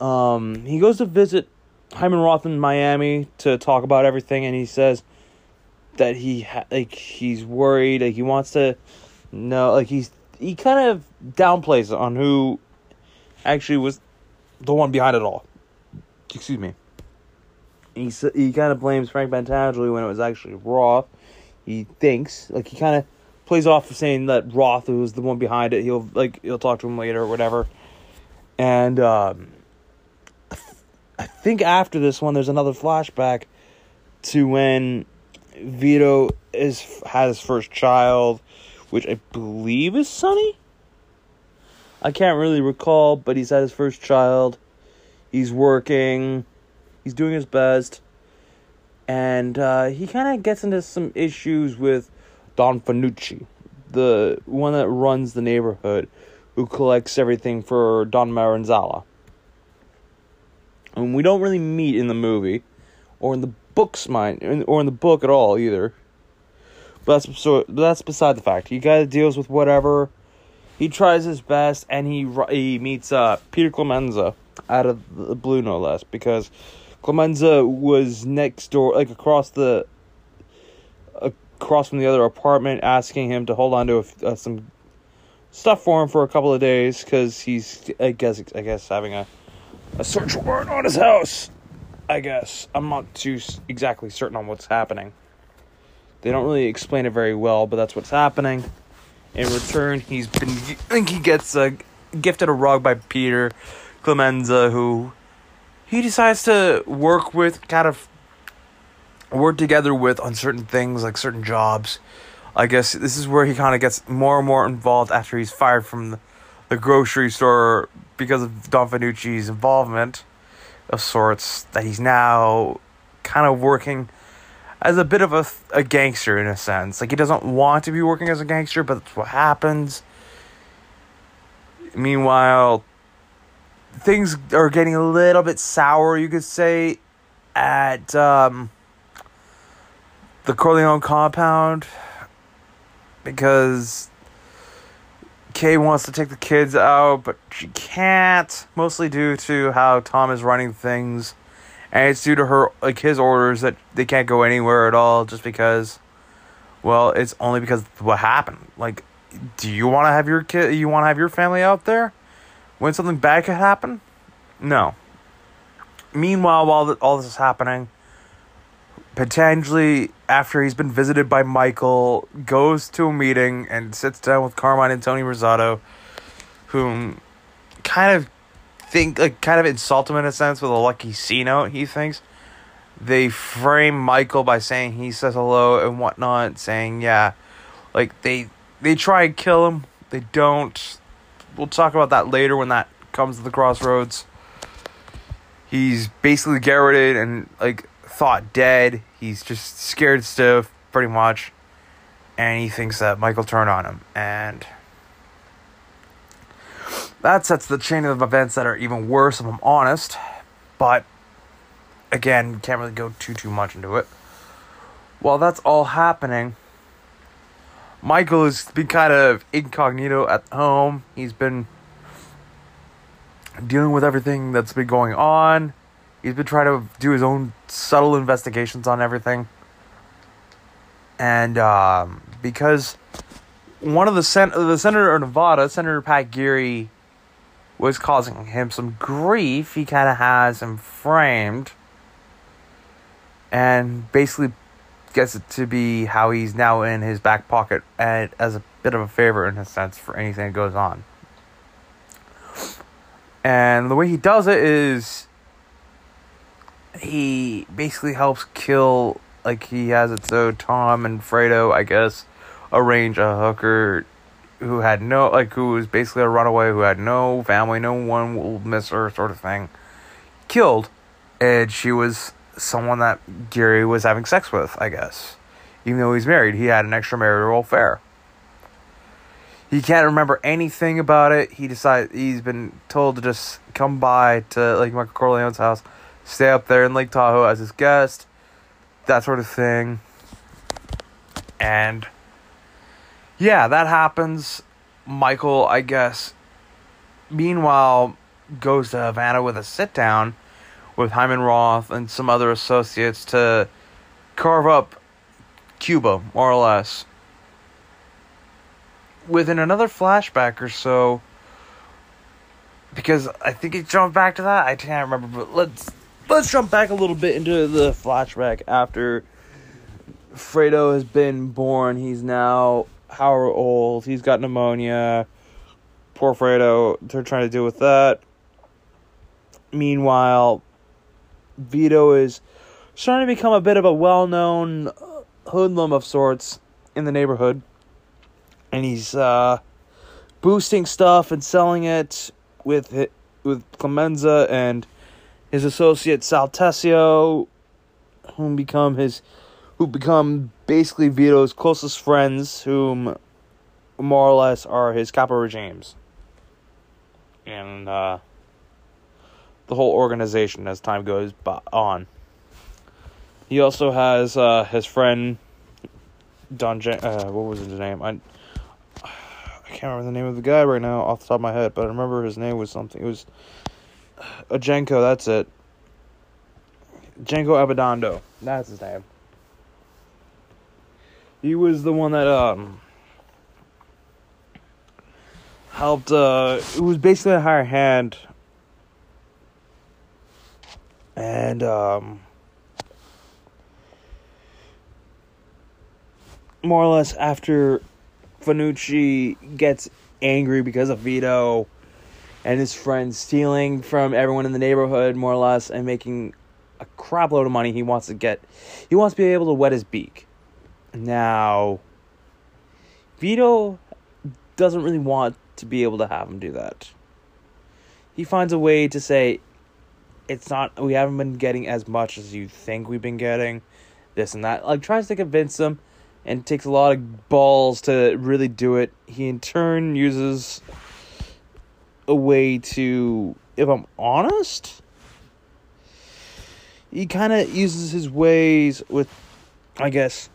Um, he goes to visit Hyman Roth in Miami to talk about everything, and he says that he ha- like he's worried, like he wants to know, like he's he kind of downplays on who actually was the one behind it all. Excuse me. He he kind of blames Frank Pentangeli when it was actually Roth. He thinks like he kind of plays off of saying that Roth was the one behind it. He'll like he'll talk to him later or whatever, and um, I think after this one, there's another flashback to when Vito is has his first child, which I believe is Sonny. I can't really recall, but he's had his first child. He's working. He's doing his best. And uh, he kind of gets into some issues with Don Fanucci, the one that runs the neighborhood, who collects everything for Don Maranzala. And we don't really meet in the movie, or in the book's mind, or in the book at all either. But that's so that's beside the fact. He kind of deals with whatever. He tries his best, and he he meets uh, Peter Clemenza out of the blue, no less, because Clemenza was next door, like across the across from the other apartment, asking him to hold on to a, uh, some stuff for him for a couple of days because he's, I guess, I guess having a a search warrant on his house. I guess I'm not too exactly certain on what's happening. They don't really explain it very well, but that's what's happening. In return, he's been. I think he gets uh, gifted a rug by Peter Clemenza, who he decides to work with, kind of work together with on certain things, like certain jobs. I guess this is where he kind of gets more and more involved after he's fired from the, the grocery store because of Don Fanucci's involvement of sorts. That he's now kind of working as a bit of a, a gangster in a sense. Like he doesn't want to be working as a gangster, but that's what happens. Meanwhile, things are getting a little bit sour, you could say, at um, the Corleone compound because Kay wants to take the kids out, but she can't, mostly due to how Tom is running things. And it's due to her like his orders that they can't go anywhere at all just because well it's only because what happened. Like do you want to have your kid you want to have your family out there when something bad could happen? No. Meanwhile while all this is happening potentially after he's been visited by michael goes to a meeting and sits down with carmine and tony rosato whom kind of think like kind of insult him in a sense with a lucky C note. He thinks they frame Michael by saying he says hello and whatnot, saying yeah, like they they try and kill him. They don't. We'll talk about that later when that comes to the crossroads. He's basically garroted and like thought dead. He's just scared stiff, pretty much, and he thinks that Michael turned on him and that sets the chain of events that are even worse, if I'm honest. But again, can't really go too too much into it. While that's all happening, Michael has been kind of incognito at home. He's been dealing with everything that's been going on. He's been trying to do his own subtle investigations on everything. And um, because one of the sen- the senator of Nevada, Senator Pat Geary, was causing him some grief, he kind of has him framed and basically gets it to be how he's now in his back pocket and as a bit of a favor in a sense for anything that goes on. And the way he does it is he basically helps kill like he has it so Tom and Fredo, I guess, arrange a hooker who had no like who was basically a runaway who had no family, no one will miss her sort of thing, killed, and she was someone that Gary was having sex with, I guess. Even though he's married, he had an extramarital affair. He can't remember anything about it. He decided he's been told to just come by to like Michael Corleone's house, stay up there in Lake Tahoe as his guest, that sort of thing. And yeah, that happens. Michael, I guess, meanwhile, goes to Havana with a sit down with Hyman Roth and some other associates to carve up Cuba, more or less. Within another flashback or so, because I think it jumped back to that. I can't remember, but let's let's jump back a little bit into the flashback after Fredo has been born. He's now how old. He's got pneumonia. Poor Fredo. They're trying to deal with that. Meanwhile, Vito is starting to become a bit of a well known hoodlum of sorts in the neighborhood. And he's uh, boosting stuff and selling it with with Clemenza and his associate Sal Tessio, whom become his, who become basically Vito's closest friends, whom more or less are his capo regimes, and uh, the whole organization as time goes by- on. He also has uh, his friend Don. Jan- uh, what was his name? I I can't remember the name of the guy right now off the top of my head, but I remember his name was something. It was a Genco. That's it. Genco Abbandando. That's his name. He was the one that um helped. uh It was basically a higher hand, and um. More or less after Fanucci gets angry because of Vito and his friends stealing from everyone in the neighborhood, more or less, and making a crap load of money. He wants to get, he wants to be able to wet his beak. Now, Vito doesn't really want to be able to have him do that. He finds a way to say, it's not, we haven't been getting as much as you think we've been getting, this and that. Like, tries to convince him and takes a lot of balls to really do it. He in turn uses a way to, if I'm honest, he kind of uses his ways with, I guess,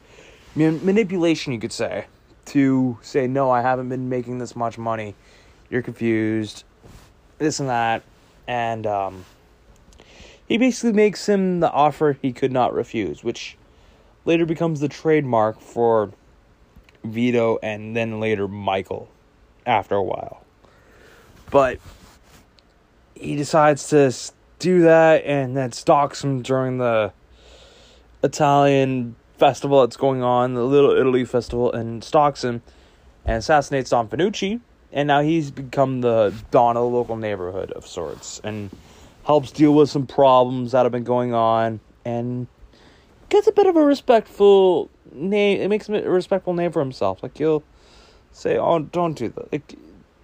man- manipulation, you could say, to say, no, I haven't been making this much money. You're confused, this and that. And um, he basically makes him the offer he could not refuse, which later becomes the trademark for Vito and then later Michael after a while. But he decides to do that and then stalks him during the Italian festival that's going on, the Little Italy festival, and stalks him and assassinates Don Fanucci. And now he's become the Don of the local neighborhood of sorts and helps deal with some problems that have been going on and gets a bit of a respectful name. It makes him a respectful name for himself. Like he'll say, "Oh, don't do that." Like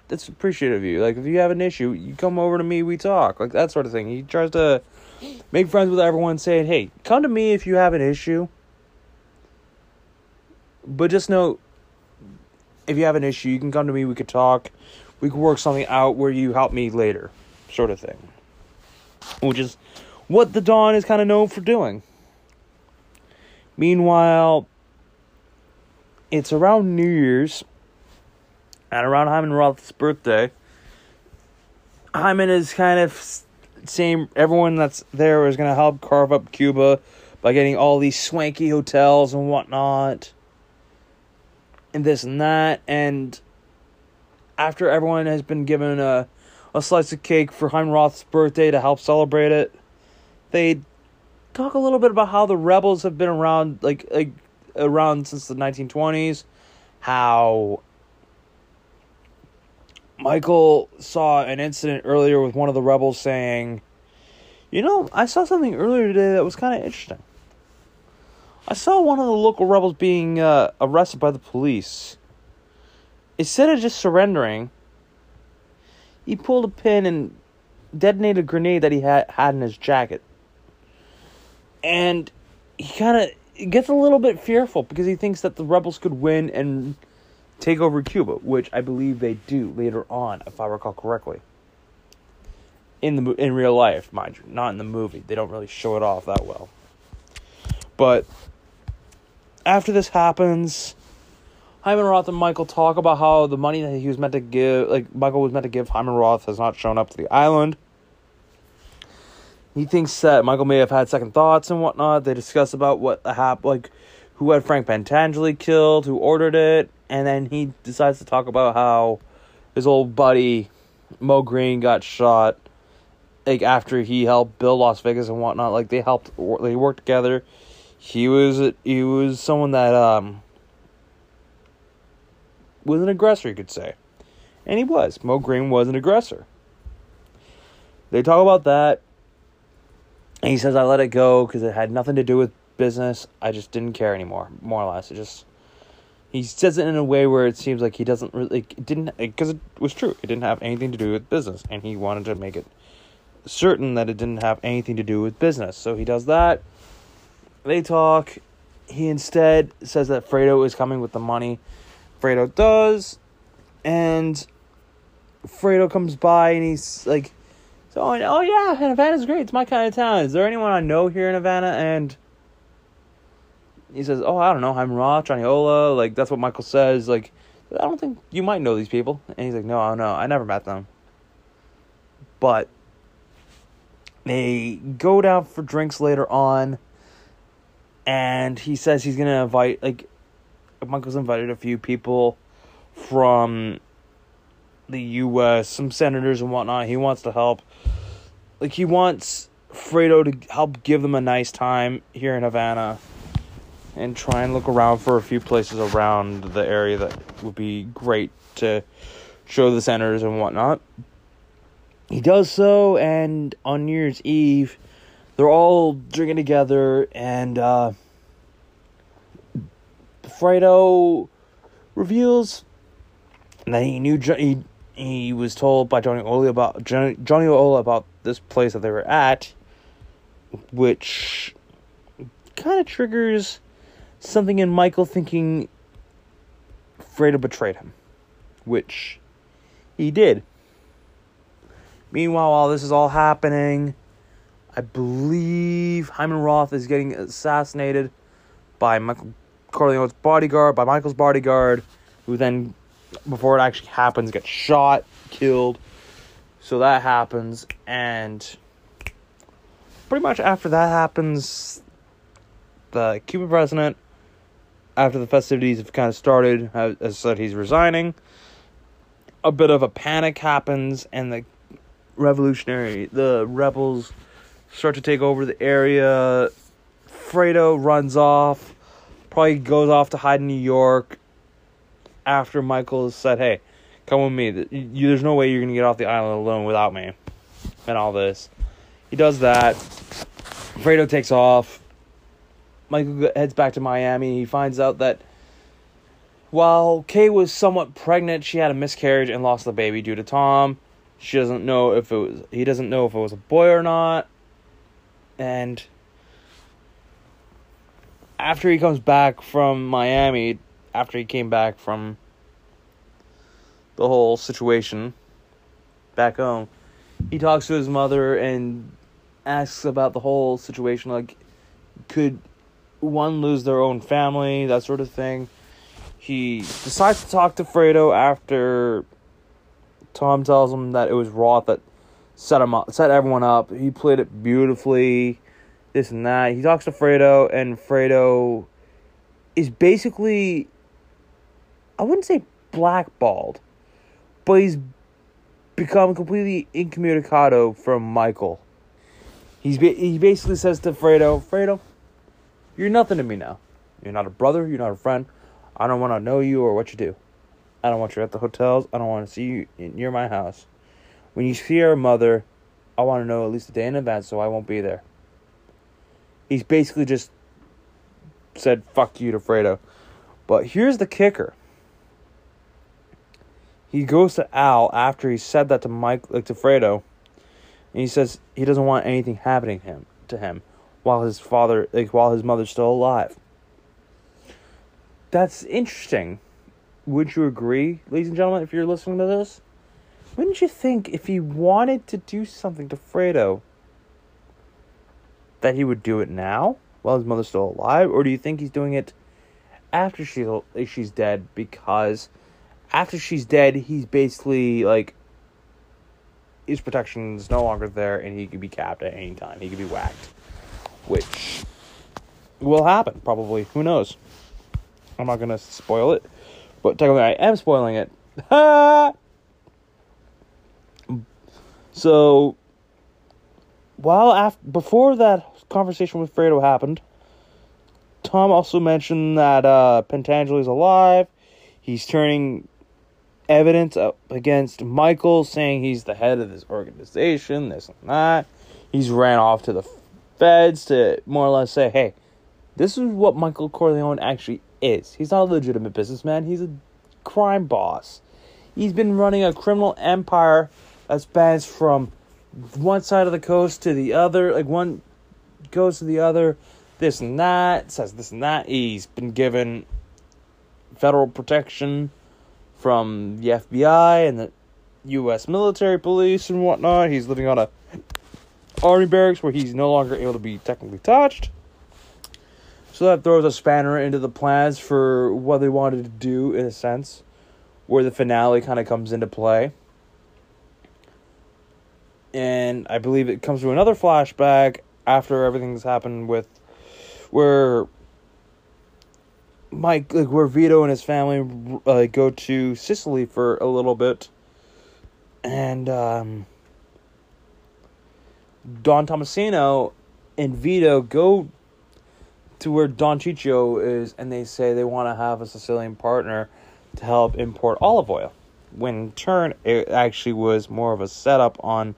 that's appreciative of you. Like if you have an issue, you come over to me, we talk. Like that sort of thing. He tries to make friends with everyone, saying, "Hey, come to me if you have an issue." But just know, if you have an issue, you can come to me. We could talk. We could work something out where you help me later, sort of thing. Which is what the Don is kind of known for doing. Meanwhile, it's around New Year's and around Hyman Roth's birthday. Hyman is kind of saying everyone that's there is going to help carve up Cuba by getting all these swanky hotels and whatnot, and this and that. And after everyone has been given a, a slice of cake for Hyman Roth's birthday to help celebrate it, they talk a little bit about how the rebels have been around like like around since the 1920s how Michael saw an incident earlier with one of the rebels saying you know I saw something earlier today that was kind of interesting. I saw one of the local rebels being uh, arrested by the police. Instead of just surrendering he pulled a pin and detonated a grenade that he had had in his jacket. And he kind of gets a little bit fearful because he thinks that the rebels could win and take over Cuba, which I believe they do later on, if I recall correctly. In the in real life, mind you, not in the movie. They don't really show it off that well. But after this happens, Hyman Roth and Michael talk about how the money that he was meant to give, like Michael was meant to give Hyman Roth, has not shown up to the island. He thinks that Michael may have had second thoughts and whatnot. They discuss about what happened, like who had Frank Pentangeli killed, who ordered it, and then he decides to talk about how his old buddy Moe Greene got shot, like after he helped build Las Vegas and whatnot. Like they helped, they worked together. He was he was someone that um was an aggressor, you could say, and he was. Moe Greene was an aggressor. They talk about that. And he says, I let it go because it had nothing to do with business. I just didn't care anymore, more or less. It just. He says it in a way where it seems like he doesn't really. It didn't. Because it was true. It didn't have anything to do with business. And he wanted to make it certain that it didn't have anything to do with business. So he does that. They talk. He instead says that Fredo is coming with the money. Fredo does. And Fredo comes by and he's like, so, oh, oh yeah, Havana's great. It's my kind of town. Is there anyone I know here in Havana? And he says, oh, I don't know. I'm Roth, Johnny Like, that's what Michael says. Like, I don't think you might know these people. And he's like, no, I don't know. I never met them. But they go down for drinks later on. And he says he's to invite, like, Michael's invited a few people from the U.S., some senators and whatnot. He wants to help. Like, he wants Fredo to help give them a nice time here in Havana and try and look around for a few places around the area that would be great to show the centers and whatnot. He does so, and on New Year's Eve, they're all drinking together, and uh, Fredo reveals that he knew he he was told by Johnny Ola about Johnny Ola about this place that they were at, which kind of triggers something in Michael thinking Fredo betrayed him, which he did. Meanwhile, while this is all happening, I believe Hyman Roth is getting assassinated by Michael Corleone's bodyguard, by Michael's bodyguard, who then, before it actually happens, gets shot, killed. So that happens, and pretty much after that happens, the Cuban president, after the festivities have kind of started, has said he's resigning. A bit of a panic happens, and the revolutionary, the rebels start to take over the area. Fredo runs off, probably goes off to hide in New York after Michael said, Hey, come with me. There's no way you're to get off the island alone without me. And all this. He does that. Fredo takes off. Michael heads back to Miami. He finds out that while Kay was somewhat pregnant, she had a miscarriage and lost the baby due to Tom. She doesn't know if it was he doesn't know if it was a boy or not. And after he comes back from Miami, after he came back from the whole situation back home, he talks to his mother and asks about the whole situation like could one lose their own family, that sort of thing. He decides to talk to Fredo after Tom tells him that it was Roth that set him up, set everyone up. He played it beautifully, this and that. He talks to Fredo, and Fredo is basically, I wouldn't say blackballed, but he's become completely incommunicado from Michael. He's he basically says to Fredo, Fredo, you're nothing to me now. You're not a brother. You're not a friend. I don't want to know you or what you do. I don't want you at the hotels. I don't want to see you near my house. When you see our mother, I want to know at least a day in advance so I won't be there. He's basically just said fuck you to Fredo. But here's the kicker. He goes to Al after he said that to Mike like to Fredo. And he says he doesn't want anything happening him to him while his father like while his mother's still alive. That's interesting would you agree, ladies and gentlemen, if you're listening to this? Wouldn't you think if he wanted to do something to Fredo, that he would do it now while his mother's still alive, or do you think he's doing it after she she's dead because after she's dead, he's basically like his protection is no longer there, and he could be capped at any time. He could be whacked, which will happen probably. Who knows? I'm not gonna spoil it. But technically, I am spoiling it. so, while after before that conversation with Fredo happened, Tom also mentioned that uh, is alive. He's turning evidence up against Michael, saying he's the head of this organization, this and that. He's ran off to the feds to more or less say, hey, this is what Michael Corleone actually is. He's not a legitimate businessman. He's a crime boss. He's been running a criminal empire that spans from one side of the coast to the other, like one goes to the other, this and that, says this and that. He's been given federal protection from the FBI and the U.S. military police and whatnot. He's living on a army barracks where he's no longer able to be technically touched. So that throws a spanner into the plans for what they wanted to do, in a sense, where the finale kind of comes into play. And I believe it comes to another flashback after everything's happened with where Mike, like where Vito and his family uh, go to Sicily for a little bit, and um, Don Tommasino and Vito go to where Don Ciccio is, and they say they want to have a Sicilian partner to help import olive oil. When in turn, it actually was more of a setup on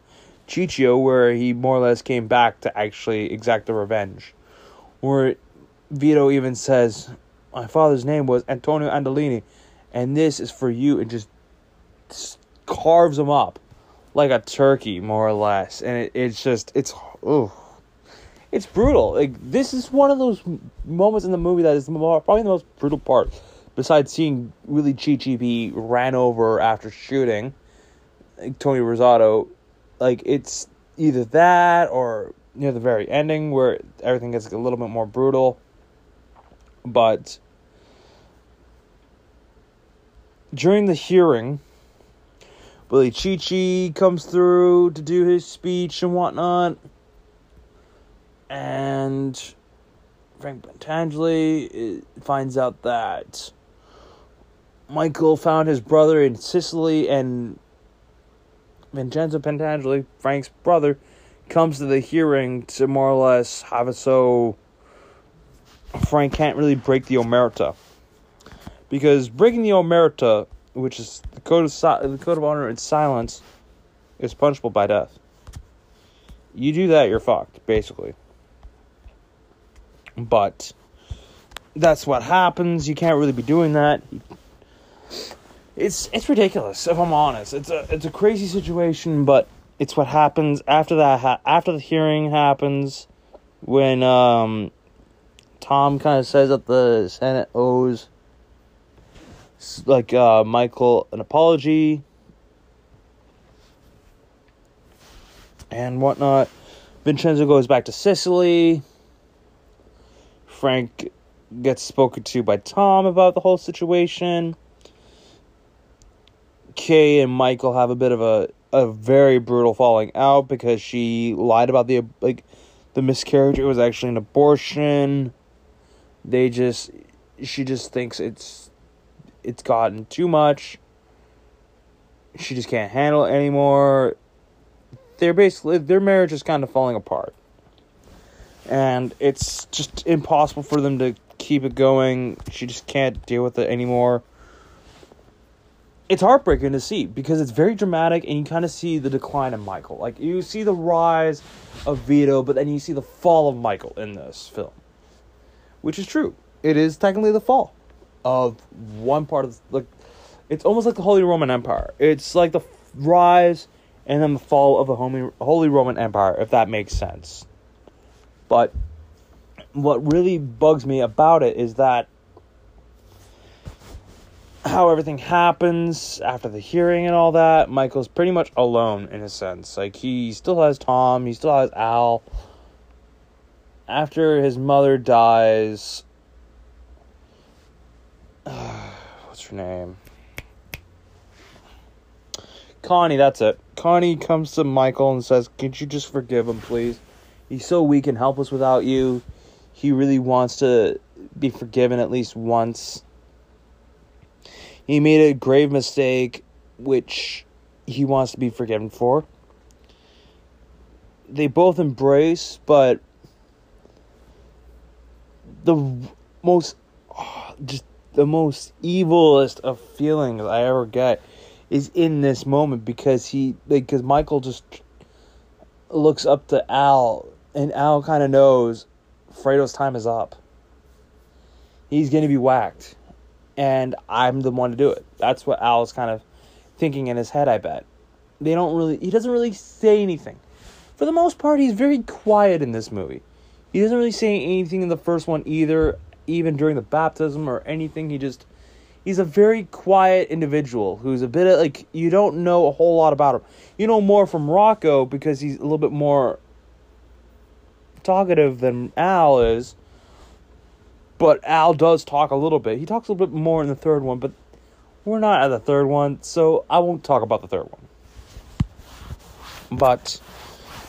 Ciccio, where he more or less came back to actually exact the revenge. Where Vito even says, My father's name was Antonio Andolini, and this is for you, and just, carves him up like a turkey, more or less. And it, it's just, it's, oh it's brutal. Like this is one of those moments in the movie that is probably the most brutal part. Besides seeing really Chi be ran over after shooting like Tony Rosato, like it's either that or near the very ending where everything gets a little bit more brutal. But during the hearing, Willi Cicci comes through to do his speech and whatnot and Frank Pentangeli finds out that Michael found his brother in Sicily, and Vincenzo Pentangeli, Frank's brother, comes to the hearing to more or less have it so Frank can't really break the omerta. Because breaking the omerta, which is the code of the code of honor and silence, is punishable by death. You do that, you're fucked, basically. But that's what happens. You can't really be doing that. It's it's ridiculous if I'm honest. It's a it's a crazy situation, but it's what happens after that ha- after the hearing happens when um Tom kind of says that the Senate owes like uh Michael an apology and whatnot. Vincenzo goes back to Sicily. Frank gets spoken to by Tom about the whole situation. Kay and Michael have a bit of a a very brutal falling out because she lied about the like the miscarriage. It was actually an abortion. They just she just thinks it's it's gotten too much. She just can't handle it anymore. They're basically their marriage is kind of falling apart and it's just impossible for them to keep it going. She just can't deal with it anymore. It's heartbreaking to see because it's very dramatic and you kind of see the decline of Michael. Like you see the rise of Vito, but then you see the fall of Michael in this film. Which is true. It is technically the fall of one part of like it's almost like the Holy Roman Empire. It's like the rise and then the fall of the Holy Roman Empire, if that makes sense. But what really bugs me about it is that how everything happens after the hearing and all that, Michael's pretty much alone in a sense. Like he still has Tom, he still has Al. After his mother dies, what's her name? Connie, that's it. Connie comes to Michael and says, "Could you just forgive him, please?" he's so weak and helpless without you. He really wants to be forgiven at least once. He made a grave mistake, which he wants to be forgiven for. They both embrace, but the most, oh, just the most evilest of feelings I ever get is in this moment because he, because Michael just looks up to Al and Al kind of knows Fredo's time is up. He's going to be whacked. And I'm the one to do it. That's what Al's kind of thinking in his head, I bet. They don't really, he doesn't really say anything. for the most part, he's very quiet in this movie. He doesn't really say anything in the first one either, even during the baptism or anything. He just he's a very quiet individual who's a bit of like you don't know a whole lot about him. You know more from Rocco because he's a little bit more talkative than Al is. But Al does talk a little bit. He talks a little bit more in the third one, but we're not at the third one, so I won't talk about the third one. But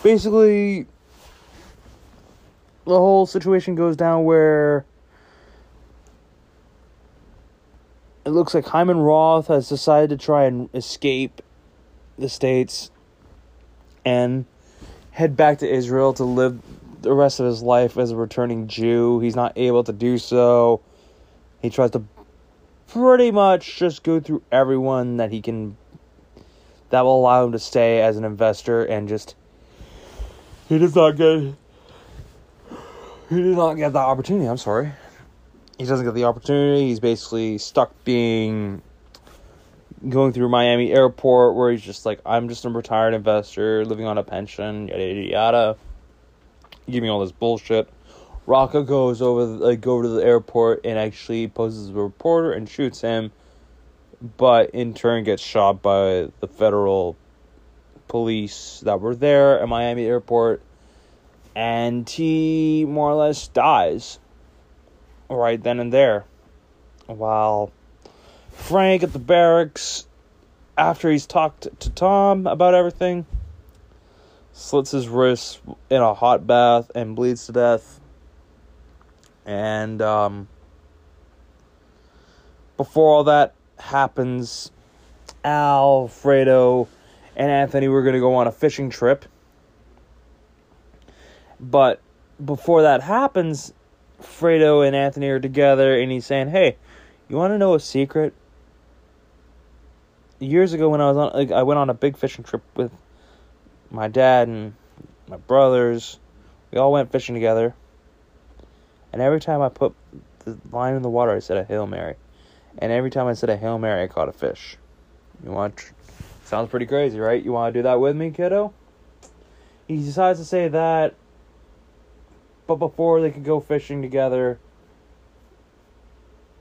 basically the whole situation goes down where it looks like Hyman Roth has decided to try and escape the States and head back to Israel to live the rest of his life as a returning Jew. He's not able to do so. He tries to pretty much just go through everyone that he can that will allow him to stay as an investor and just he does not get he did not get the opportunity, I'm sorry he doesn't get the opportunity. He's basically stuck being going through Miami airport where he's just like, I'm just a retired investor living on a pension, yada yada yada. Give me all this bullshit. Rocco goes over like over to the airport and actually poses a reporter and shoots him, but in turn gets shot by the federal police that were there at Miami airport, and he more or less dies right then and there. While Frank at the barracks, after he's talked to Tom about everything, slits his wrist in a hot bath and bleeds to death. And um, before all that happens, Al, Fredo, and Anthony were going to go on a fishing trip. But before that happens, Fredo and Anthony are together, and he's saying, "Hey, you want to know a secret?" Years ago, when I was on, like, I went on a big fishing trip with my dad and my brothers. We all went fishing together, and every time I put the line in the water, I said a hail mary, and every time I said a hail mary, I caught a fish. You want? Tr- Sounds pretty crazy, right? You want to do that with me, kiddo? He decides to say that but before they could go fishing together,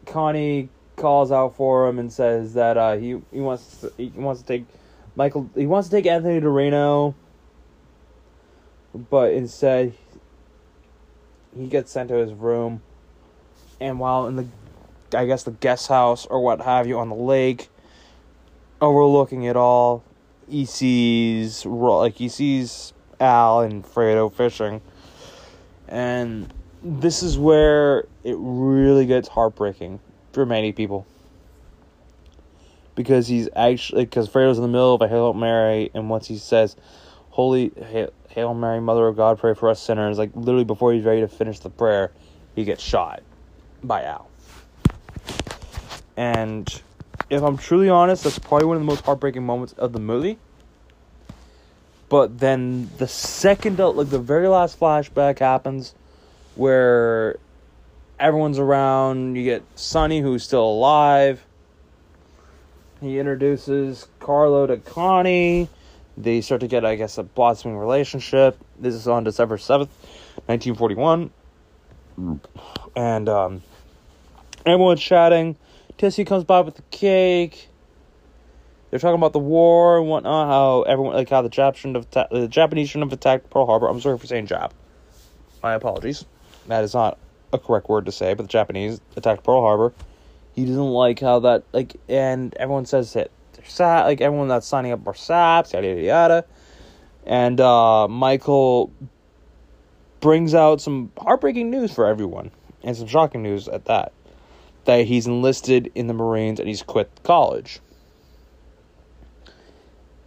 Connie calls out for him and says that uh, he he wants to, he wants to take Michael he wants to take Anthony to Reno, but instead he gets sent to his room, and while in the I guess the guest house or what have you on the lake, overlooking it all, he sees like he sees Al and Fredo fishing and this is where it really gets heartbreaking for many people. Because he's actually, because Fredo's in the middle of a Hail Mary, and once he says, Holy Hail Mary, Mother of God, pray for us sinners, like literally before he's ready to finish the prayer, he gets shot by Al. And if I'm truly honest, that's probably one of the most heartbreaking moments of the movie. But then the second, like the very last flashback happens, where everyone's around. You get Sonny, who's still alive. He introduces Carlo to Connie. They start to get, I guess, a blossoming relationship. This is on December 7th, 1941. And um, everyone's chatting. Tessio comes by with the cake they're talking about the war and whatnot. How everyone like how the Jap shouldn't have ta- the Japanese shouldn't have attacked Pearl Harbor. I'm sorry for saying Jap. My apologies. That is not a correct word to say, but the Japanese attacked Pearl Harbor. He doesn't like how that like, and everyone says that they're sad. Like everyone that's signing up for SAPs, yada yada yada. And uh, Michael brings out some heartbreaking news for everyone, and some shocking news at that. That he's enlisted in the Marines and he's quit college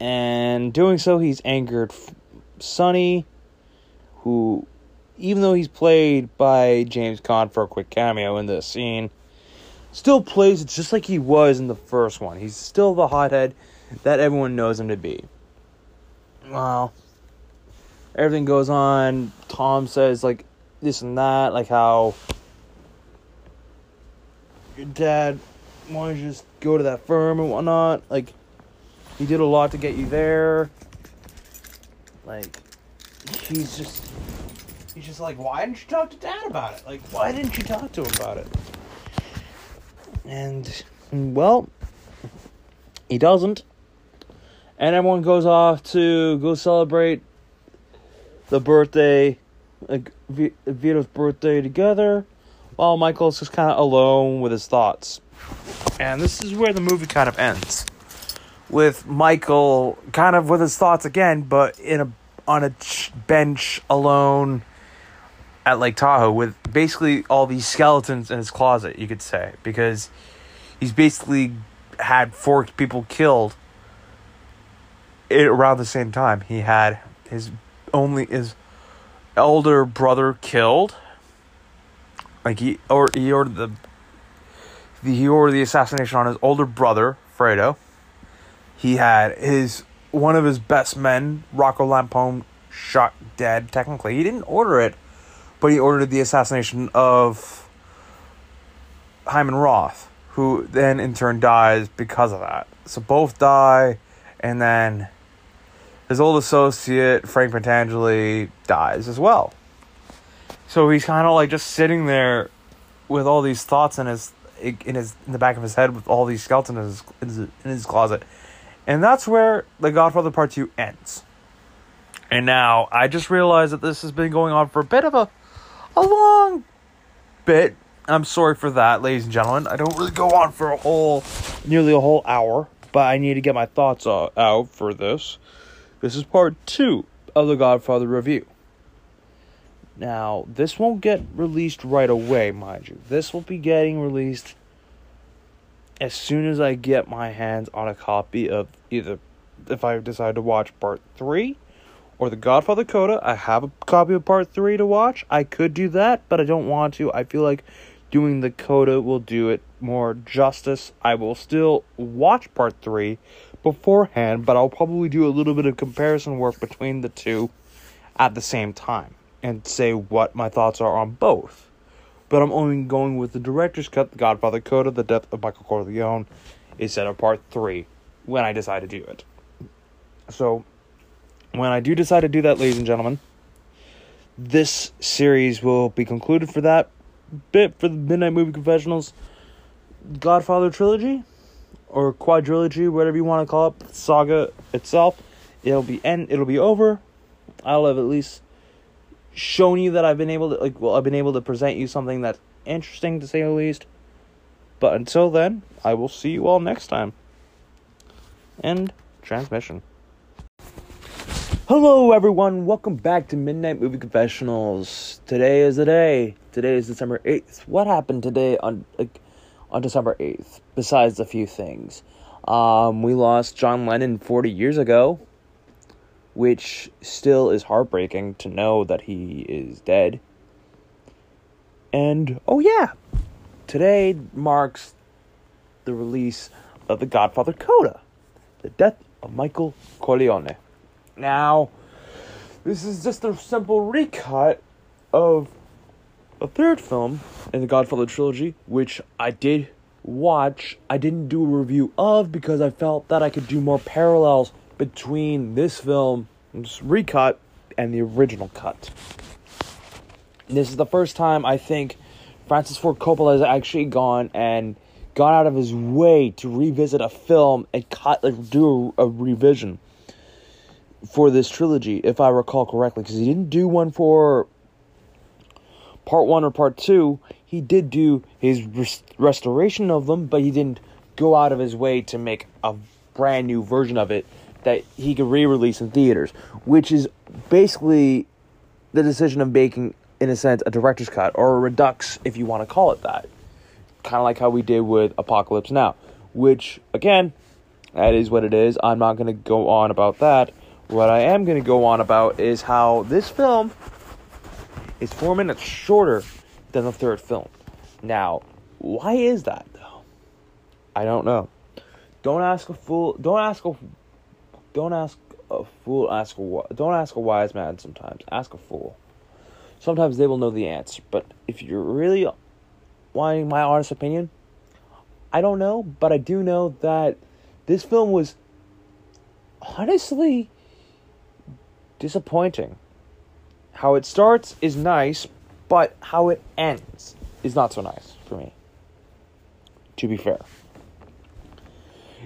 and doing so, he's angered Sonny, who, even though he's played by James Caan for a quick cameo in this scene, still plays it just like he was in the first one. He's still the hothead that everyone knows him to be. Well, everything goes on. Tom says, like, this and that, like how your dad wanted to just go to that firm and whatnot. Like, he did a lot to get you there. Like, he's just he's just like, why didn't you talk to Dad about it? Like, why didn't you talk to him about it? And well, he doesn't. And everyone goes off to go celebrate the birthday, like Vito's birthday together, while Michael's just kind of alone with his thoughts. And this is where the movie kind of ends. With Michael kind of with his thoughts again, but in a on a ch- bench alone at Lake Tahoe with basically all these skeletons in his closet, you could say, because he's basically had four people killed it, around the same time. He had his only his elder brother killed. Like he or he ordered the, the he ordered the assassination on his older brother, Fredo. He had his one of his best men, Rocco Lampone, shot dead. Technically, he didn't order it, but he ordered the assassination of Hyman Roth, who then in turn dies because of that. So both die, and then his old associate Frank Pentangeli dies as well. So he's kind of like just sitting there with all these thoughts in his in his in the back of his head with all these skeletons in his, in his, in his closet. And that's where The Godfather Part 2 ends. And now I just realized that this has been going on for a bit of a a long bit. I'm sorry for that, ladies and gentlemen. I don't really go on for a whole nearly a whole hour, but I need to get my thoughts out for this. This is part 2 of The Godfather review. Now, this won't get released right away, mind you. This will be getting released as soon as I get my hands on a copy of either if I decide to watch part 3 or The Godfather Coda. I have a copy of part 3 to watch. I could do that, but I don't want to. I feel like doing the Coda will do it more justice. I will still watch part 3 beforehand, but I'll probably do a little bit of comparison work between the two at the same time and say what my thoughts are on both. But I'm only going with the director's cut, The Godfather Coda, The Death of Michael Corleone, instead of part three when I decide to do it. So, when I do decide to do that, ladies and gentlemen, this series will be concluded for that bit for the Midnight Movie Confessionals Godfather trilogy or quadrilogy, whatever you want to call it, saga itself. It'll be end. It'll be over. I'll have at least shown you that I've been able to like. Well, I've been able to present you something that's interesting to say the least. But until then, I will see you all next time. End transmission. Hello, everyone. Welcome back to Midnight Movie Confessionals. Today is the day. Today is December eighth. What happened today on like, on December eighth? Besides a few things, um, we lost John Lennon forty years ago, which still is heartbreaking to know that he is dead. And oh yeah, today marks the release of The Godfather Coda, the death of Michael Corleone. Now, this is just a simple recut of a third film in the Godfather trilogy, which I did watch. I didn't do a review of because I felt that I could do more parallels between this film, this recut, and the original cut. This is the first time I think Francis Ford Coppola has actually gone and gone out of his way to revisit a film and cut, like, do a, a revision for this trilogy, if I recall correctly, because he didn't do one for part one or part two. He did do his res- restoration of them, but he didn't go out of his way to make a brand new version of it that he could re-release in theaters, which is basically the decision of making, in a sense, a director's cut or a redux, if you want to call it that. Kind of like how we did with Apocalypse Now, which again, that is what it is. I'm not going to go on about that. What I am going to go on about is how this film is four minutes shorter than the third film. Now, why is that though? I don't know. Don't ask a fool. Don't ask a. Don't ask a fool. Ask a. Don't ask a wise man. Sometimes ask a fool. Sometimes they will know the answer. But if you're really wanting my honest opinion, I don't know. But I do know that this film was honestly disappointing. How it starts is nice, but how it ends is not so nice for me. To be fair.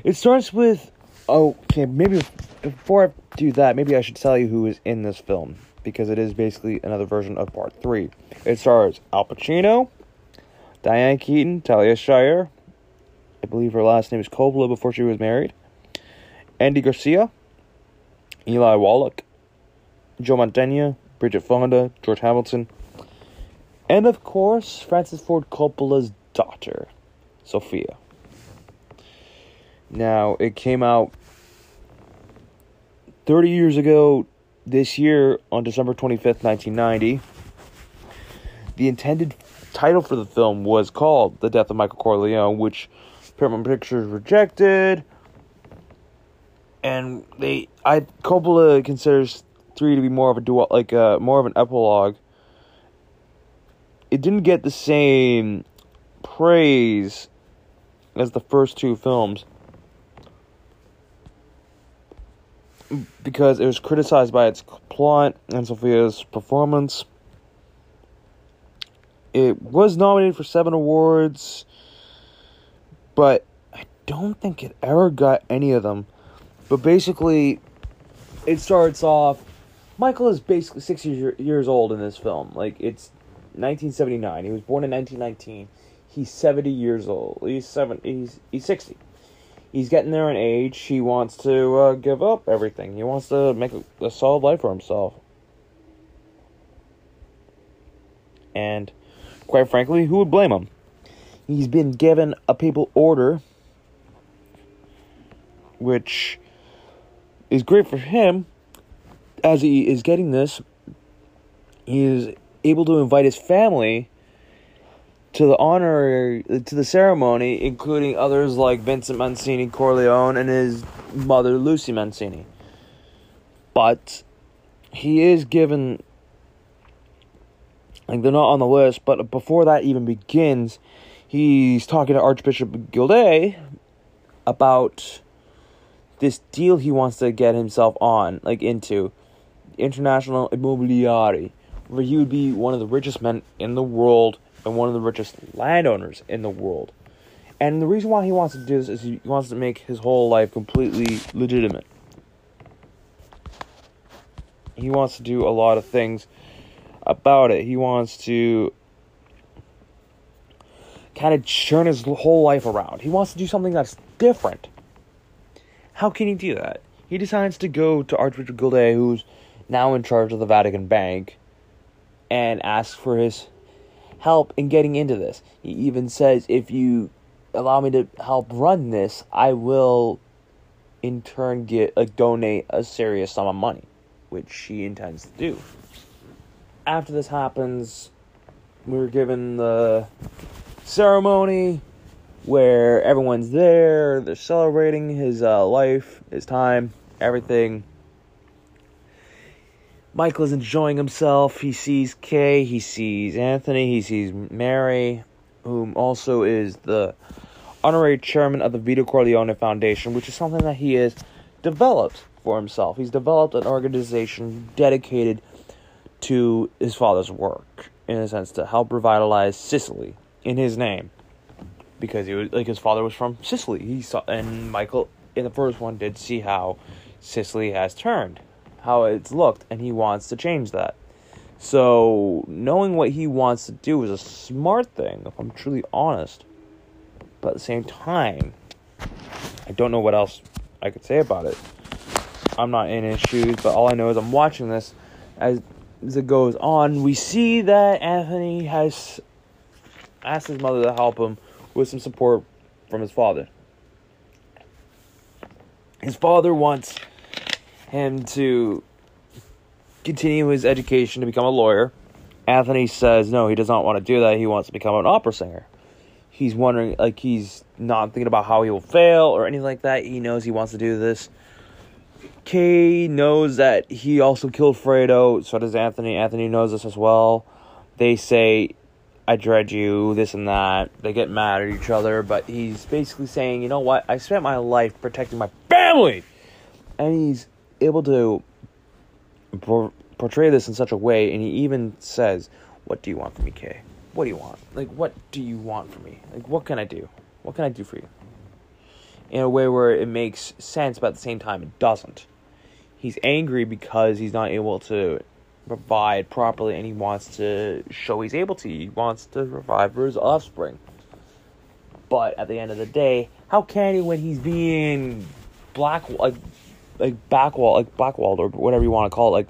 It starts with okay, maybe before I do that, maybe I should tell you who is in this film because it is basically another version of part three. It stars Al Pacino, Diane Keaton, Talia Shire, I believe her last name is Coppola before she was married, Andy Garcia, Eli Wallach, Joe Mantegna, Bridget Fonda, George Hamilton, and of course Francis Ford Coppola's daughter, Sofia. Now, it came out 30 years ago this year on December 25th, 1990. The intended title for the film was called The Death of Michael Corleone, which Paramount Pictures rejected. And they I Coppola considers 3 to be more of a dual like uh more of an epilogue. It didn't get the same praise as the first two films. Because it was criticized by its plot and Sofia's performance. It was nominated for seven awards, but I don't think it ever got any of them. But basically, it starts off. Michael is basically six years, old in this film. Like, it's 1979. He was born in 1919. He's 70 years old. He's seven. He's he's 60 he's getting there in age. He wants to uh, give up everything. He wants to make a, a solid life for himself. And quite frankly, who would blame him? He's been given a papal order, which is great for him. As he is getting this, he is able to invite his family to the honor to the ceremony, including others like Vincent Mancini Corleone and his mother Lucy Mancini. But he is given like they're not on the list, but before that even begins, he's talking to Archbishop Gilday about this deal he wants to get himself on, like into International Immobiliare, where he would be one of the richest men in the world and one of the richest landowners in the world. And the reason why he wants to do this is he wants to make his whole life completely legitimate. He wants to do a lot of things about it. He wants to kind of turn his whole life around. He wants to do something that's different. How can he do that? He decides to go to Archbishop Gilday, who's now in charge of the Vatican Bank, and ask for his help in getting into this. He even says, if you allow me to help run this, I will in turn get like donate a serious sum of money, which she intends to do. After this happens, we're given the ceremony where everyone's there, they're celebrating his uh, life, his time, everything. Michael is enjoying himself. He sees Kay, he sees Anthony, he sees Mary, whom also is the honorary chairman of the Vito Corleone Foundation, which is something that he has developed for himself. He's developed an organization dedicated to his father's work, in a sense, to help revitalize Sicily in his name. Because he was like his father was from Sicily. He saw and Michael in the first one did see how Sicily has turned how it's looked, and he wants to change that. So, knowing what he wants to do is a smart thing, if I'm truly honest. But at the same time, I don't know what else I could say about it. I'm not in his shoes, but all I know is I'm watching this as, as it goes on. We see that Anthony has asked his mother to help him with some support from his father. His father wants him to continue his education to become a lawyer. Anthony says no, he does not want to do that. He wants to become an opera singer. He's wondering, like, he's not thinking about how he will fail or anything like that. He knows he wants to do this. Kay knows that he also killed Fredo, so does Anthony. Anthony knows this as well. They say, I dread you, this and that. They get mad at each other, but he's basically saying, you know what? I spent my life protecting my family. And he's able to portray this in such a way, and he even says, "What do you want from me, Kay? What do you want? Like, what do you want from me? Like, what can I do? What can I do for you?" In a way where it makes sense, but at the same time, it doesn't. He's angry because he's not able to provide properly, and he wants to show he's able to. He wants to provide for his offspring. But at the end of the day, how can he when he's being black like like backwall like blackwalled or whatever you want to call it, like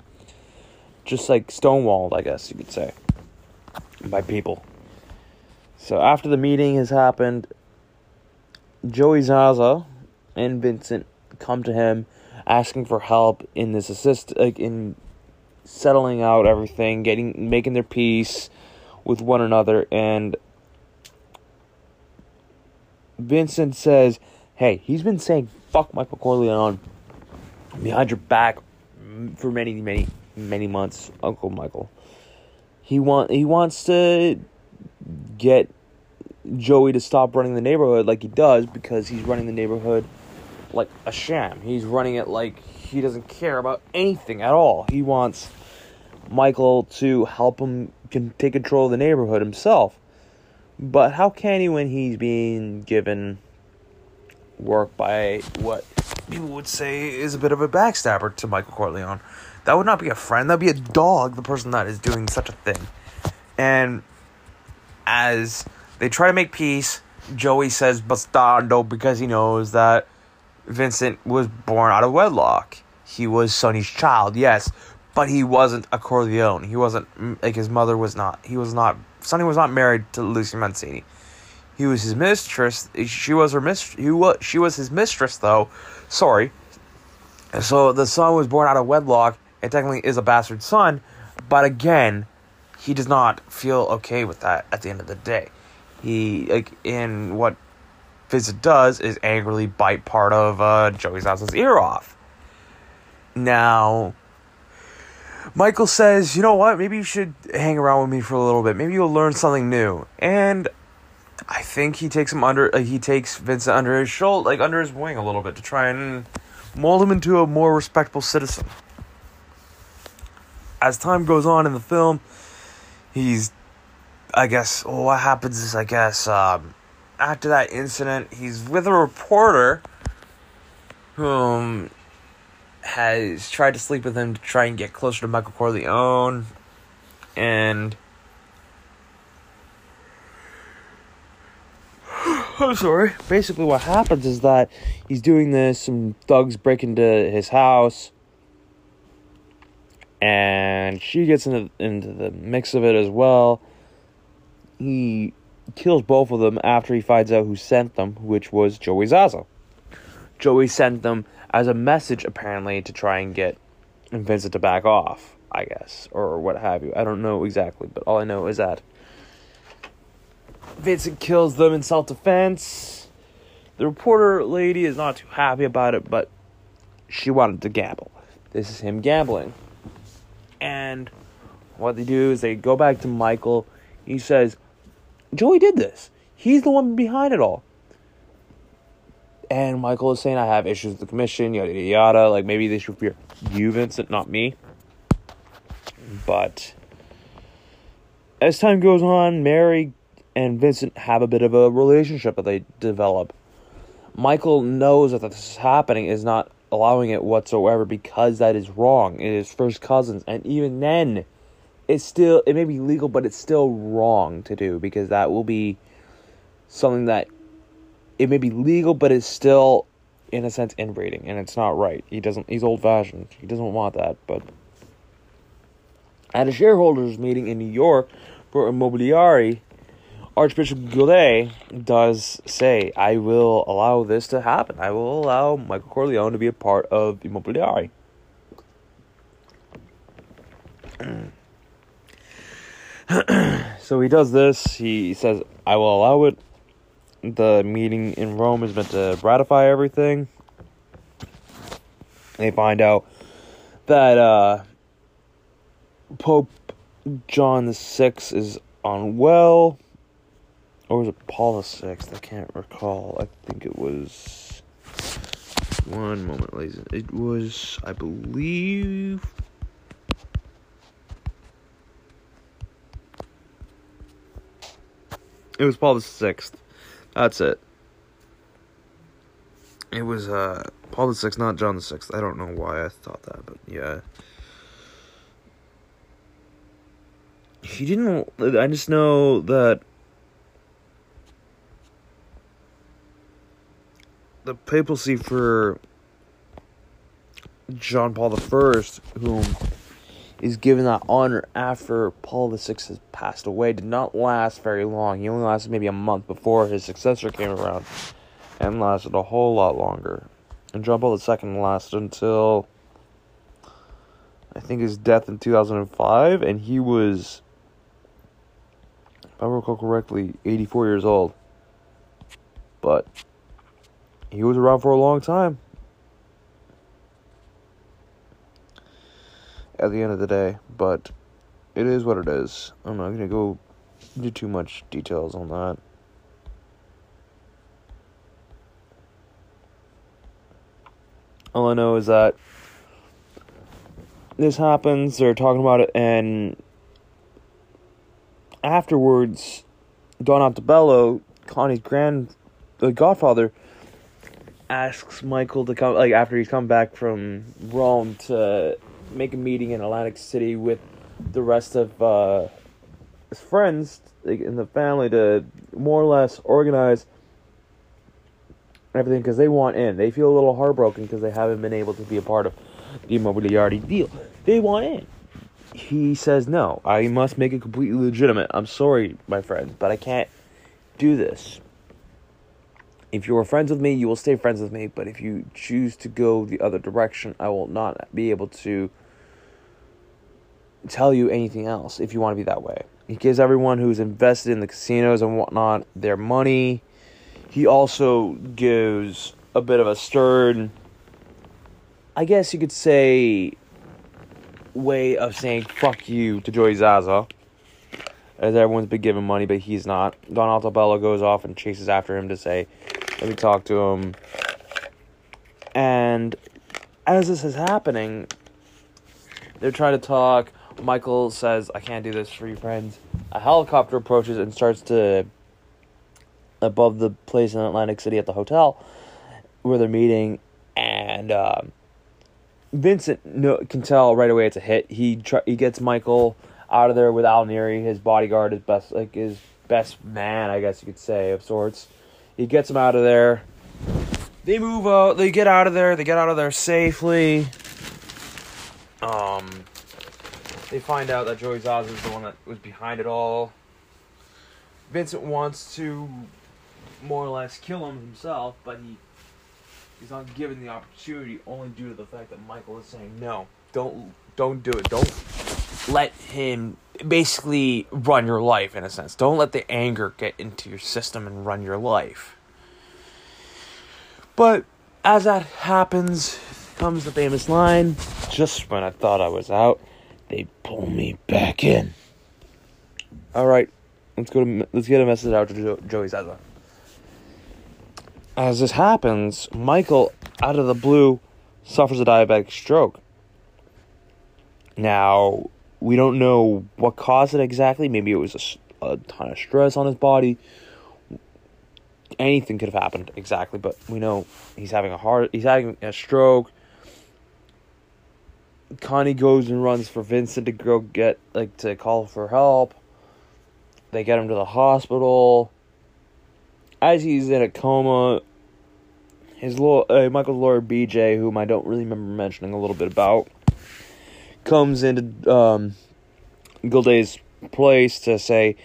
just like stonewalled, I guess you could say, by people. So after the meeting has happened, Joey Zaza and Vincent come to him asking for help in this assist like in settling out everything, getting making their peace with one another and Vincent says, "Hey, he's been saying fuck Michael Corleone behind your back for many, many, many months, Uncle Michael. He want he wants to get Joey to stop running the neighborhood like he does because he's running the neighborhood like a sham. He's running it like he doesn't care about anything at all. He wants Michael to help him can take control of the neighborhood himself. But how can he when he's being given work by what people would say is a bit of a backstabber to Michael Corleone? That would not be a friend. That'd be a dog, the person that is doing such a thing. And as they try to make peace, Joey says bastardo because he knows that Vincent was born out of wedlock. He was Sonny's child, yes, but he wasn't a Corleone. He wasn't like his mother was not. He was not. Sonny was not married to Lucy Mancini. He was his mistress. She was her mistress. He was. She was his mistress, though. Sorry. So the son was born out of wedlock and technically is a bastard son, but again, he does not feel okay with that. At the end of the day, he like in what Vincent does is angrily bite part of uh, Joey Zaza's ear off. Now, Michael says, "You know what? Maybe you should hang around with me for a little bit. Maybe you'll learn something new." And I think he takes him under. Uh, he takes Vincent under his shoulder, like under his wing, a little bit to try and mold him into a more respectable citizen. As time goes on in the film, he's, I guess, what happens is, I guess, um, after that incident, he's with a reporter whom has tried to sleep with him to try and get closer to Michael Corleone. And. I'm sorry. Basically, what happens is that he's doing this, some thugs break into his house, and she gets into, into the mix of it as well. He kills both of them after he finds out who sent them, which was Joey Zaza. Joey sent them as a message, apparently, to try and get Vincent to back off, I guess, or what have you. I don't know exactly, but all I know is that Vincent kills them in self defense. The reporter lady is not too happy about it, but she wanted to gamble. This is him gambling. And what they do is they go back to Michael. He says, Joey did this. He's the one behind it all. And Michael is saying, I have issues with the commission, yada, yada, yada. Like, maybe they should fear you, Vincent, not me. But as time goes on, Mary and Vincent have a bit of a relationship that they develop. Michael knows that this is happening, is not allowing it whatsoever because that is wrong. It is first cousins. And even then, it's still, it may be legal, but it's still wrong to do because that will be something that it may be legal, but it's still, in a sense, inbreeding, and it's not right. He doesn't. He's old fashioned. He doesn't want that. But at a shareholders meeting in New York for Immobiliare, Archbishop Gilday does say, "I will allow this to happen. I will allow Michael Corleone to be a part of Immobiliare." so he does this. He says, "I will allow it." the meeting in Rome is meant to ratify everything. They find out that uh, Pope John VI is unwell, or was it Paul the Sixth? I can't recall. I think it was. One moment, ladies. It was, I believe. It was Paul the Sixth. That's it. It was uh Paul the Sixth, not John the Sixth. I don't know why I thought that, but yeah. He didn't. I just know that the papacy for John Paul First, whom is given that honor after Paul Sixth has passed away, did not last very long. He only lasted maybe a month before his successor came around, and lasted a whole lot longer. And John Paul II lasted until I think his death in 2005, and he was, if I recall correctly, 84 years old. But he was around for a long time. At the end of the day, but it is what it is. I'm not gonna go into too much details on that. All I know is that this happens, they're talking about it, and afterwards, Don Altobello, Connie's grand, the godfather, asks Michael to come, like, after he's come back from Rome to make a meeting in Atlantic City with the rest of uh, his friends like, in the family to more or less organize everything because they want in. They feel a little heartbroken because they haven't been able to be a part of the Immobiliare deal. They want in. He says, No, I must make it completely legitimate. I'm sorry, my friends, but I can't do this. If you are friends with me, you will stay friends with me, but if you choose to go the other direction, I will not be able to tell you anything else if you want to be that way. He gives everyone who's invested in the casinos and whatnot their money. He also gives a bit of a stern, I guess you could say, way of saying fuck you to Joey Zaza. As everyone's been giving money, but he's not. Don Altobello goes off and chases after him to say, let me talk to him. And as this is happening, they're trying to talk. Michael says, I can't do this for you, friends. A helicopter approaches and starts to above the place in Atlantic City at the hotel where they're meeting, and uh, Vincent no, can tell right away it's a hit. He he gets Michael out of there with Al Neri, his bodyguard, his best like his best man, I guess you could say of sorts. He gets them out of there. They move out. They get out of there. They get out of there safely. Um, they find out that Joey Zaza is the one that was behind it all. Vincent wants to more or less kill him himself, but he he's not given the opportunity only due to the fact that Michael is saying no, don't don't do it, don't let him basically run your life in a sense. Don't let the anger get into your system and run your life. But as that happens, comes the famous line, just when I thought I was out, they pull me back in. All right, let's go to let's get a message out to jo- Joey Zaza. As this happens, Michael, out of the blue, suffers a diabetic stroke. Now, we don't know what caused it exactly. Maybe it was a, a ton of stress on his body. Anything could have happened exactly, but we know he's having a heart. He's having a stroke. Connie goes and runs for Vincent to go get like to call for help. They get him to the hospital. As he's in a coma, his law, uh, Michael's lawyer BJ, whom I don't really remember mentioning a little bit about, comes into um, Gilday's place to say,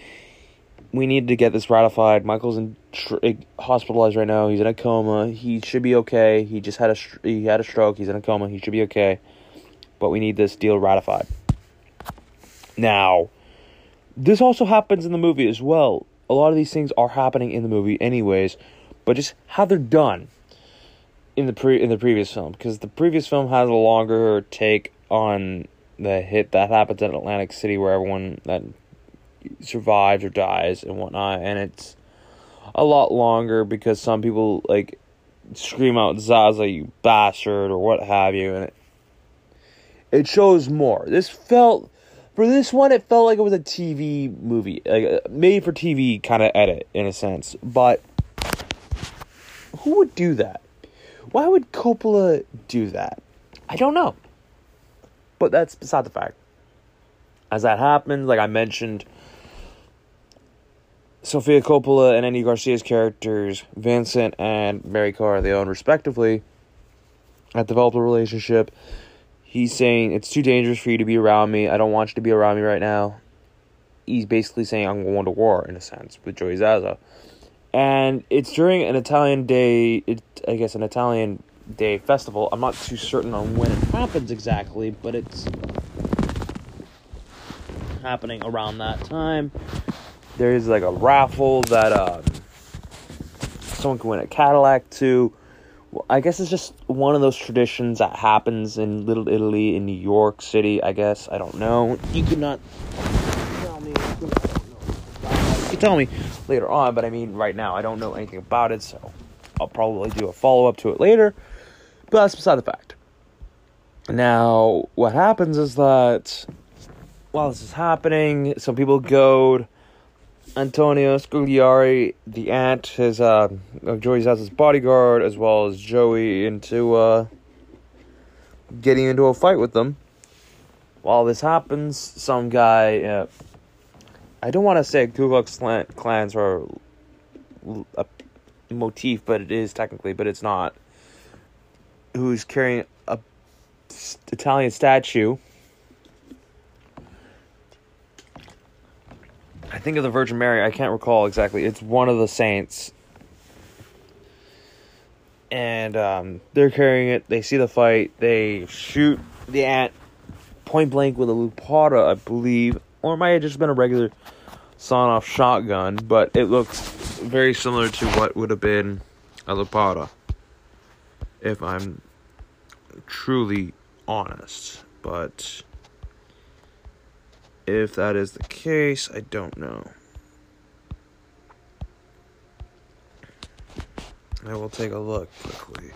"We need to get this ratified." Michael's in tr- hospitalized right now. He's in a coma. He should be okay. He just had a he had a stroke. He's in a coma. He should be okay but we need this deal ratified. Now, this also happens in the movie as well. A lot of these things are happening in the movie anyways, but just how they're done in the pre in the previous film because the previous film has a longer take on the hit that happens in Atlantic City where everyone that survives or dies and whatnot, and it's a lot longer because some people like scream out Zaza, you bastard, or what have you, and it, it shows more. This felt For this one, it felt like it was a TV movie, like uh, made for TV kind of edit in a sense. But who would do that? Why would Coppola do that? I don't know. But that's beside the fact. As that happens, like I mentioned, Sofia Coppola and Andy Garcia's characters, Vincent and Mary Corleone, respectively, have developed a relationship. He's saying it's too dangerous for you to be around me. I don't want you to be around me right now. He's basically saying I'm going to war in a sense with Joey Zaza, and it's during an Italian day. It, I guess an Italian day festival. I'm not too certain on when it happens exactly, but it's happening around that time. There's like a raffle that uh, someone can win a Cadillac to. Well, I guess it's just one of those traditions that happens in Little Italy in New York City. I guess I don't know. You could not tell me. You tell me later on, but I mean, right now I don't know anything about it, so I'll probably do a follow up to it later. But that's beside the fact. Now, what happens is that while this is happening, some people goad Antonio Scagliari, the aunt, his uh, Joey's as his bodyguard, as well as Joey, into uh, getting into a fight with them. While this happens, some guy, uh, I don't want to say Ku Klux Klans are a motif, but it is technically, but it's not. Who's carrying a Italian statue? I think of the Virgin Mary. I can't recall exactly. It's one of the saints. And um, they're carrying it. They see the fight. They shoot the ant point blank with a Lupara, I believe. Or it might have just been a regular sawn off shotgun. But it looks very similar to what would have been a Lupara. If I'm truly honest. But if that is the case, I don't know. I will take a look quickly.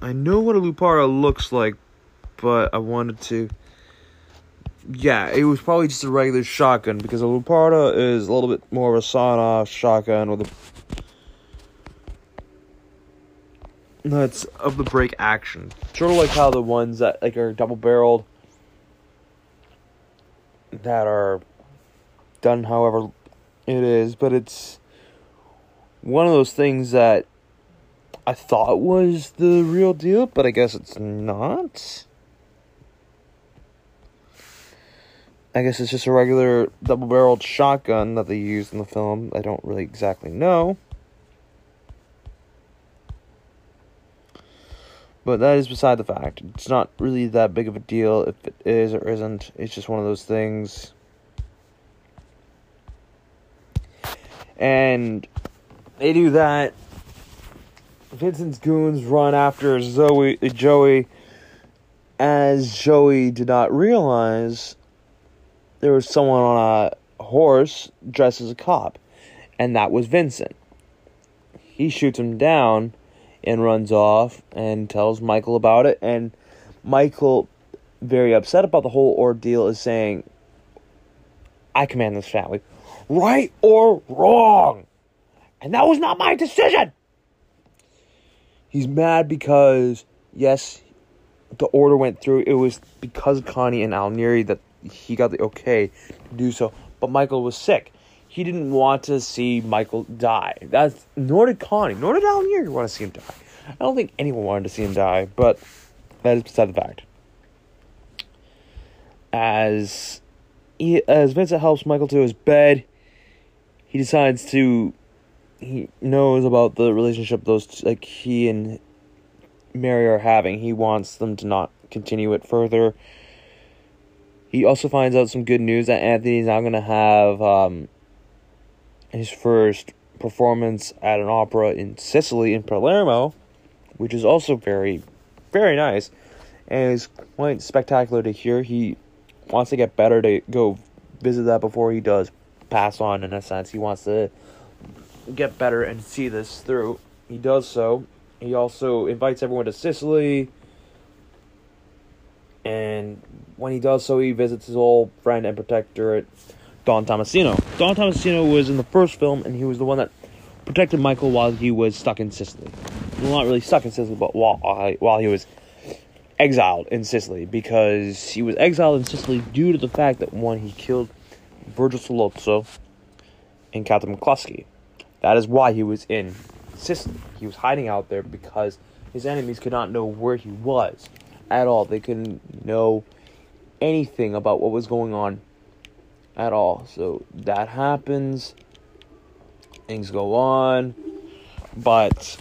I know what a Lupara looks like, but I wanted to. Yeah, it was probably just a regular shotgun because a Lupara is a little bit more of a sawn-off shotgun with a. That's of the break action, sort of like how the ones that like are double-barreled that are done however it is, but it's one of those things that I thought was the real deal, but I guess it's not. I guess it's just a regular double barreled shotgun that they used in the film. I don't really exactly know. But that is beside the fact. It's not really that big of a deal if it is or isn't. It's just one of those things. And they do that. Vincent's goons run after Zoe, Joey, as Joey did not realize there was someone on a horse dressed as a cop, and that was Vincent. He shoots him down and runs off and tells Michael about it. And Michael, very upset about the whole ordeal, is saying, I command this family, right or wrong. And that was not my decision. He's mad because, yes, the order went through. It was because of Connie and Al Neri that he got the okay to do so. But Michael was sick. He didn't want to see Michael die. That's nor did Connie, nor did Al Neri want to see him die. I don't think anyone wanted to see him die, but that is beside the fact. As he, as Vincent helps Michael to his bed, he decides to he knows about the relationship those like he and Mary are having. He wants them to not continue it further. He also finds out some good news that Anthony's now going to have um, his first performance at an opera in Sicily, in Palermo, which is also very, very nice. And it's quite spectacular to hear. He wants to get better to go visit that before he does pass on, in a sense. He wants to get better and see this through. He does so. He also invites everyone to Sicily and when he does so, he visits his old friend and protector, Don Tommasino. Don Tommasino was in the first film, and he was the one that protected Michael while he was stuck in Sicily. Well, not really stuck in Sicily, but while uh, while he was exiled in Sicily, because he was exiled in Sicily due to the fact that one he killed Virgil Sollozzo and Captain McCluskey. That is why he was in Sicily. He was hiding out there because his enemies could not know where he was at all. They couldn't know anything about what was going on at all. So that happens. Things go on. But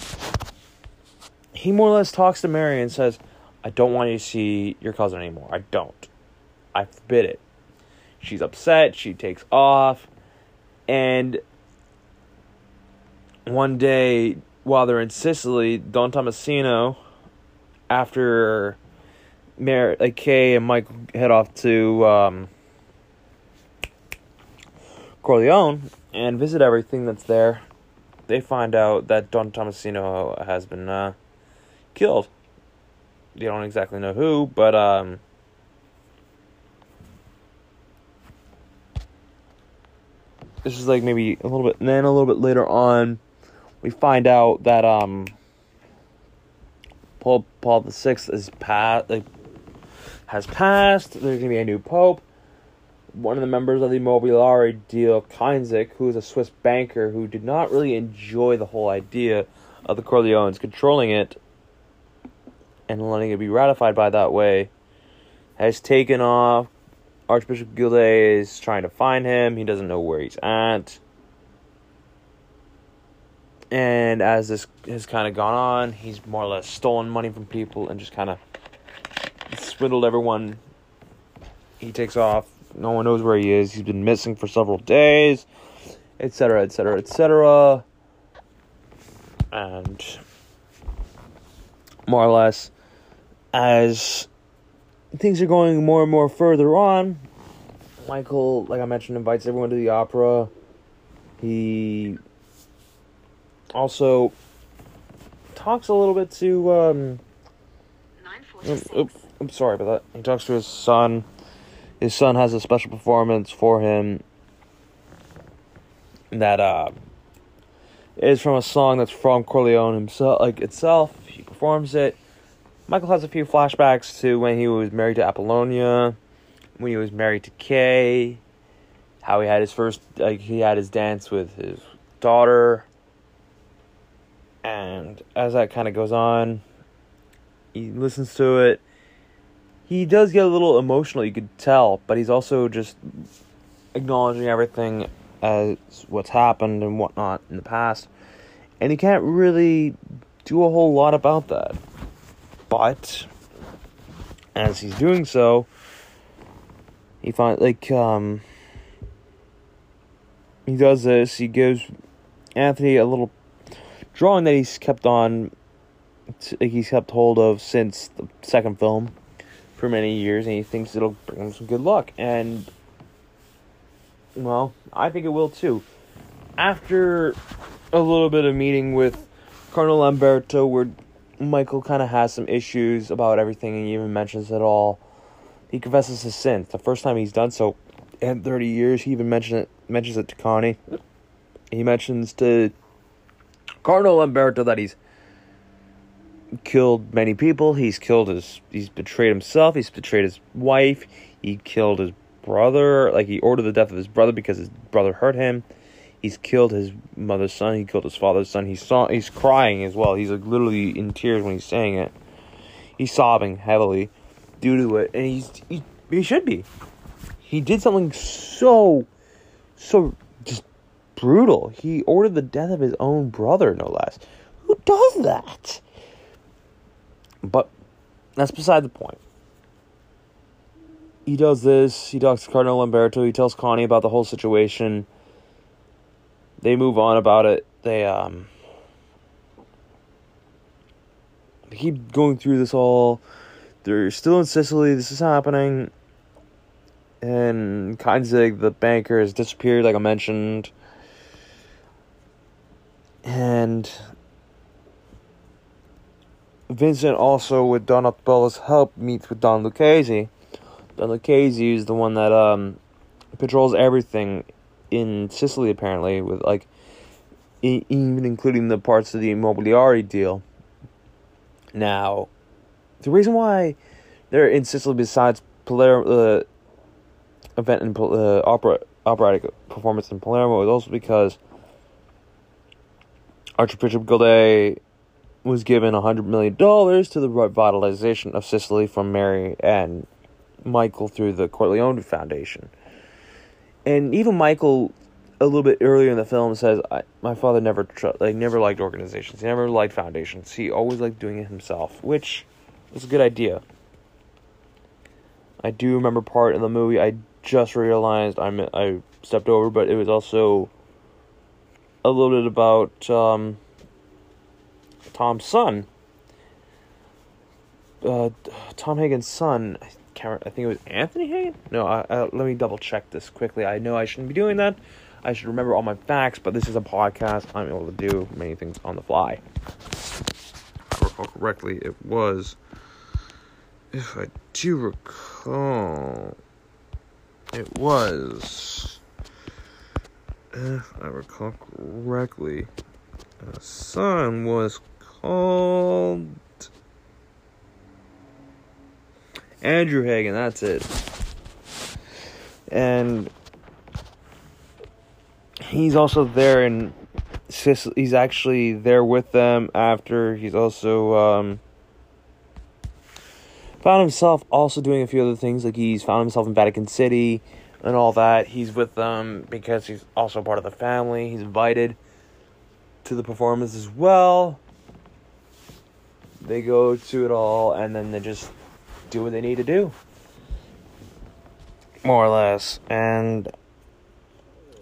he more or less talks to Mary and says, I don't want you to see your cousin anymore. I don't. I forbid it. She's upset. She takes off. And one day, while they're in Sicily, Don Tommasino, after Mary, like Kay and Mike head off to um, Corleone and visit everything that's there, they find out that Don Tommasino has been uh, killed. You don't exactly know who, but um, this is like maybe a little bit. And then a little bit later on, we find out that um, Paul Paul the Sixth is passed. Like, has passed. There's gonna be a new pope. One of the members of the Immobiliare deal, Kinzig, who is a Swiss banker who did not really enjoy the whole idea of the Corleones controlling it and letting it be ratified by that way, has taken off. Archbishop Gilday is trying to find him. He doesn't know where he's at. And as this has kind of gone on, he's more or less stolen money from people and just kind of swindled everyone. He takes off. No one knows where he is. He's been missing for several days, etc., etc., etc. And more or less, as things are going more and more further on, Michael, like I mentioned, invites everyone to the opera. He also talks a little bit to um, I'm sorry about that. He talks to his son. His son has a special performance for him that uh, is from a song that's from Corleone himself, like itself. He performs it. Michael has a few flashbacks to when he was married to Apollonia, when he was married to Kay, how he had his first, like he had his dance with his daughter, and as that kind of goes on, he listens to it. He does get a little emotional, you could tell, but he's also just acknowledging everything as what's happened and whatnot in the past. And he can't really do a whole lot about that. But as he's doing so, he finds like um he does this, he gives Anthony a little drawing that he's kept on he's kept hold of since the second film for many years, and he thinks it'll bring him some good luck. And well, I think it will too. After a little bit of meeting with Cardinal Lamberto, where Michael kind of has some issues about everything, and he even mentions it all. He confesses his sin. The first time he's done so in 30 years, he even mentions it, mentions it to Connie. He mentions to Cardinal Lamberto that he's killed many people. He's killed his. He's betrayed himself. He's betrayed his wife. He killed his brother. Like he ordered the death of his brother because his brother hurt him. He's killed his mother's son. He killed his father's son. He's saw. He's crying as well. He's like literally in tears when he's saying it. He's sobbing heavily due to it, and he's he, he should be. He did something so, so just brutal. He ordered the death of his own brother, no less. Who does that? But that's beside the point. He does this. He talks to Cardinal Lamberto. He tells Connie about the whole situation. They move on about it. They um. They keep going through this all. They're still in Sicily. This is happening. And Kinzig, the banker, has disappeared, like I mentioned. And Vincent also, with Don Altobello's help, meets with Don Lucchese. Don Lucchese is the one that um controls everything in Sicily apparently with like even including the parts of the Immobiliare deal. Now, the reason why they're in Sicily besides Palermo, uh, event and uh, opera operatic performance in Palermo is also because Archbishop Gilday was given a hundred million dollars to the revitalization of Sicily from Mary and Michael through the Corleone Foundation. And even Michael, a little bit earlier in the film, says, "My father never tr- like never liked organizations. He never liked foundations. He always liked doing it himself, which was a good idea." I do remember part in the movie I just realized I I stepped over, but it was also a little bit about um, Tom's son. Uh, Tom Hagen's son. I can't. I think it was Anthony Hagen. No, I, I, let me double check this quickly. I know I shouldn't be doing that. I should remember all my facts, but this is a podcast. I'm able to do many things on the fly. If I recall correctly, it was. If I do recall, it was. If I recall correctly, son was called Andrew Hagen. That's it. And he's also there in Sicily. He's actually there with them after. He's also um, found himself also doing a few other things. Like he's found himself in Vatican City and all that. He's with them because he's also part of the family. He's invited to the performance as well. They go to it all and then they just do what they need to do. More or less. And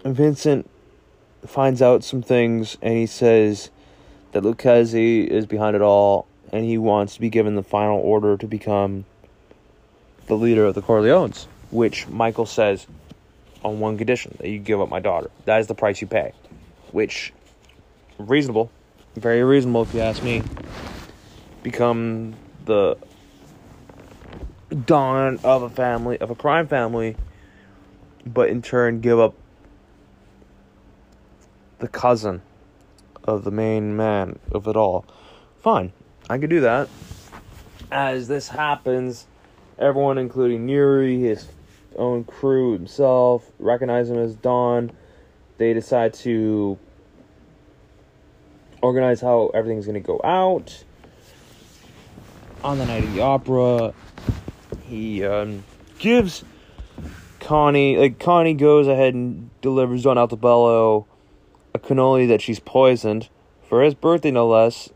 Vincent finds out some things and he says that Lucchese is behind it all and he wants to be given the final order to become the leader of the Corleones, which Michael says on one condition that you give up my daughter. That is the price you pay, which reasonable, very reasonable if you ask me. Become the don of a family of a crime family, but in turn give up the cousin of the main man of it all. Fine, I could do that. As this happens, everyone, including Neri, his own crew himself, recognize him as Don. They decide to organize how everything's going to go out. On the night of the opera, he um, gives Connie, like, Connie goes ahead and delivers Don Altobello a cannoli that she's poisoned for his birthday, no less.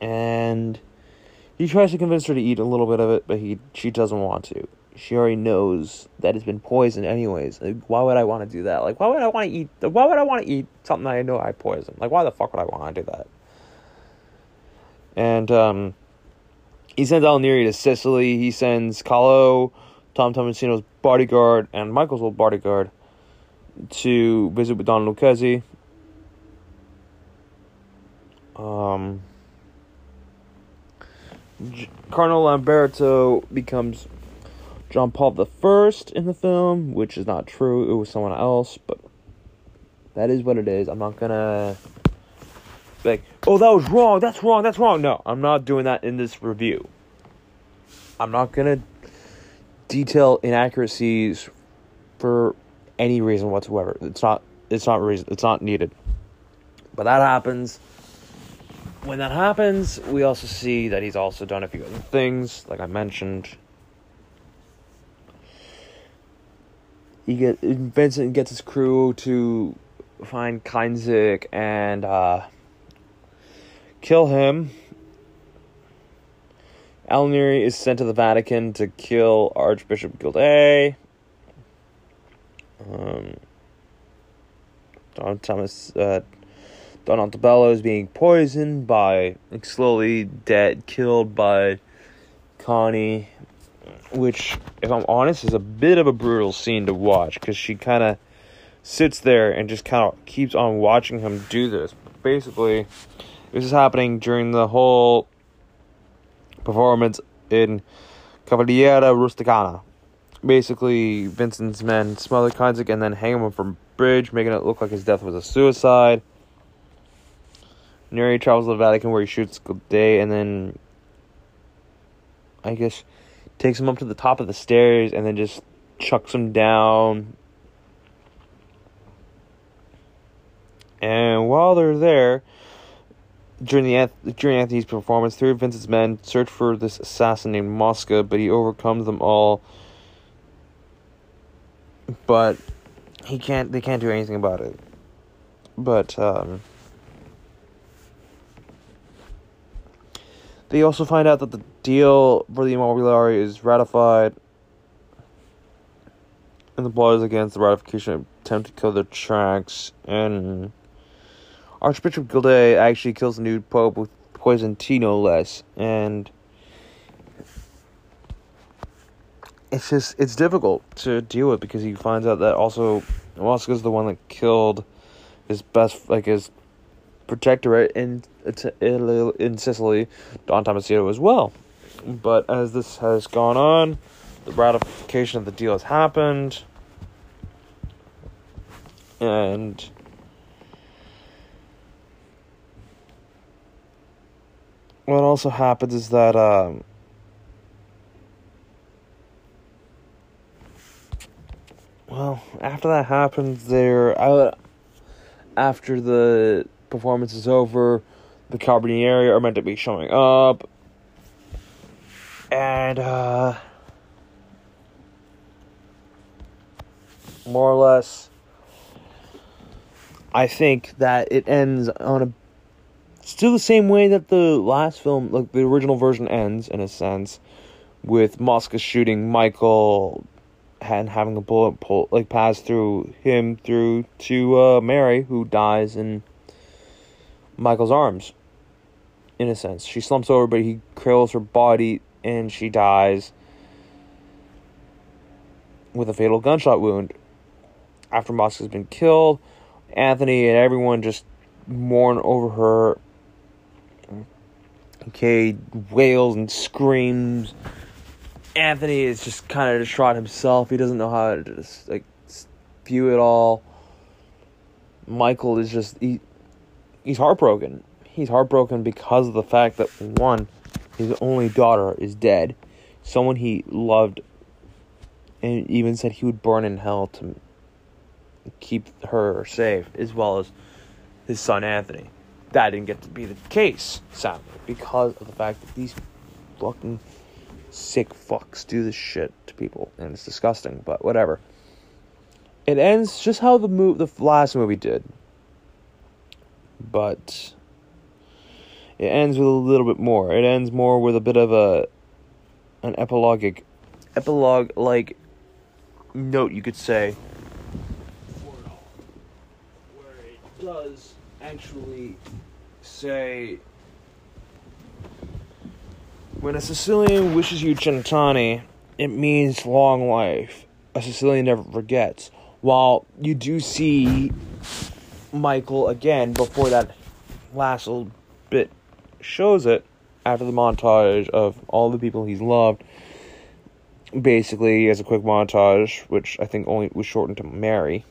And he tries to convince her to eat a little bit of it, but he she doesn't want to. She already knows that it's been poisoned, anyways. Like, why would I want to do that? Like, why would I want to eat? Why would I want to eat something that I know I poisoned? Like, why the fuck would I want to do that? And um, he sends Al Neri to Sicily. He sends Calò, Tom Tommasino's bodyguard, and Michael's old bodyguard to visit with Don Lucchese. Um, Cardinal Lamberto becomes John Paul First in the film, which is not true. It was someone else, but that is what it is. I'm not gonna like, oh, that was wrong. That's wrong. That's wrong. No, I'm not doing that in this review. I'm not gonna detail inaccuracies for any reason whatsoever. It's not. It's not reason. It's not needed. But that happens. When that happens, we also see that he's also done a few other things, like I mentioned. He get Vincent gets his crew to find Kinzik and uh, kill him. Al Neri is sent to the Vatican to kill Archbishop Gilday. Um, Don Thomas, uh, Don Altobello is being poisoned by, slowly dead, killed by Connie, which, if I'm honest, is a bit of a brutal scene to watch because she kind of sits there and just kind of keeps on watching him do this. Basically, this is happening during the whole performance in Cavalleria Rusticana. Basically, Vincent's men smother Kainzig and then hang him from bridge, making it look like his death was a suicide. Neri travels to the Vatican where he shoots Day and then, I guess, takes him up to the top of the stairs and then just chucks him down. And while they're there, during the during Anthony's performance, three of Vincent's men search for this assassin named Mosca, but he overcomes them all. But he can't. They can't do anything about it. But um, they also find out that the deal for the Immobiliare is ratified, and the blood is against the ratification attempt to kill the tracks and. Archbishop Gilday actually kills the new pope with poison tea, no less, and it's just it's difficult to deal with because he finds out that also Mosca's the one that killed his best like his protectorate in in Sicily, Don Tommasino as well. But as this has gone on, the ratification of the deal has happened, and what also happens is that um, well after that happens there after the performance is over the Carabinieri are meant to be showing up and uh, more or less I think that it ends on a still the same way that the last film, like the original version, ends in a sense, with Mosca shooting Michael and having a bullet pull like pass through him through to uh, Mary, who dies in Michael's arms. In a sense, she slumps over, but he kills her body, and she dies with a fatal gunshot wound. After Mosca's been killed, Anthony and everyone just mourn over her Okay, wails and screams. Anthony is just kind of distraught himself. He doesn't know how to just like view it all. Michael is just he, he's heartbroken. He's heartbroken because of the fact that one, his only daughter is dead. Someone he loved and even said he would burn in hell to keep her safe, as well as his son Anthony that didn't get to be the case, sadly, because of the fact that these fucking sick fucks do this shit to people, and it's disgusting. But whatever. It ends just how the move the last movie did, but it ends with a little bit more. It ends more with a bit of a an epilogic, epilogue like note, you could say. Where it does actually say when a Sicilian wishes you cent'anni, it means long life. A Sicilian never forgets. While you do see Michael again before that last little bit shows it after the montage of all the people he's loved. Basically, he has a quick montage, which I think only was shortened to Mary.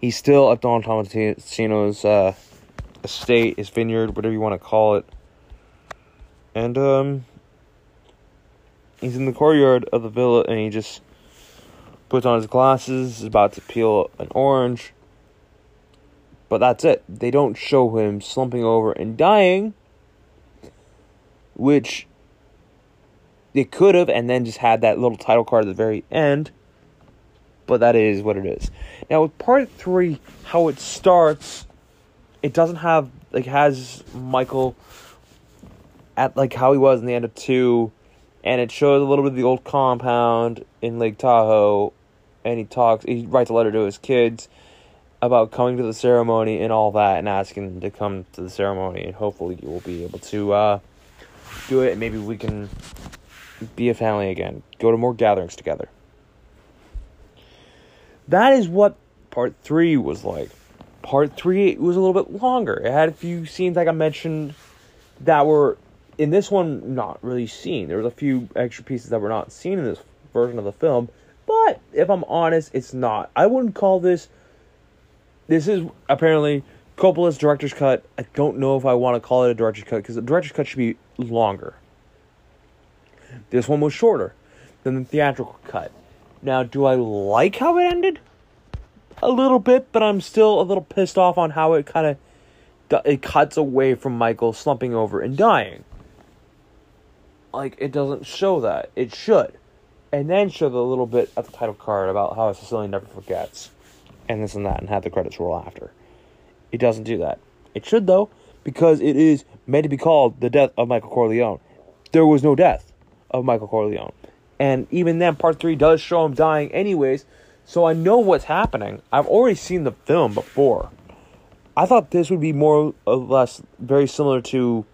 He's still at Don Tommasino's uh, estate, his vineyard, whatever you want to call it. And um he's in the courtyard of the villa and he just puts on his glasses, is about to peel an orange. But that's it. They don't show him slumping over and dying, which they could have, and then just had that little title card at the very end. But that is what it is. Now, with part three, how it starts it doesn't have like has Michael at like how he was in the end of two, and it shows a little bit of the old compound in Lake Tahoe, and he talks. He writes a letter to his kids about coming to the ceremony and all that, and asking to come to the ceremony, and hopefully you will be able to uh, do it, and maybe we can be a family again, go to more gatherings together. That is what part three was like part three was a little bit longer. It had a few scenes, like I mentioned, that were in this one, not really seen. There was a few extra pieces that were not seen in this version of the film, but if I'm honest, it's not. I wouldn't call this. This is apparently Coppola's director's cut. I don't know if I want to call it a director's cut because the director's cut should be longer. This one was shorter than the theatrical cut. Now, do I like how it ended? A little bit, but I'm still a little pissed off on how it kind of it cuts away from Michael slumping over and dying. Like it doesn't show that. It should. And then show the little bit at the title card about how a never forgets. And this and that and have the credits roll after. It doesn't do that. It should though, because it is meant to be called the death of Michael Corleone. There was no death of Michael Corleone. And even then part three does show him dying anyways, so I know what's happening. I've already seen the film before. I thought this would be more or less very similar to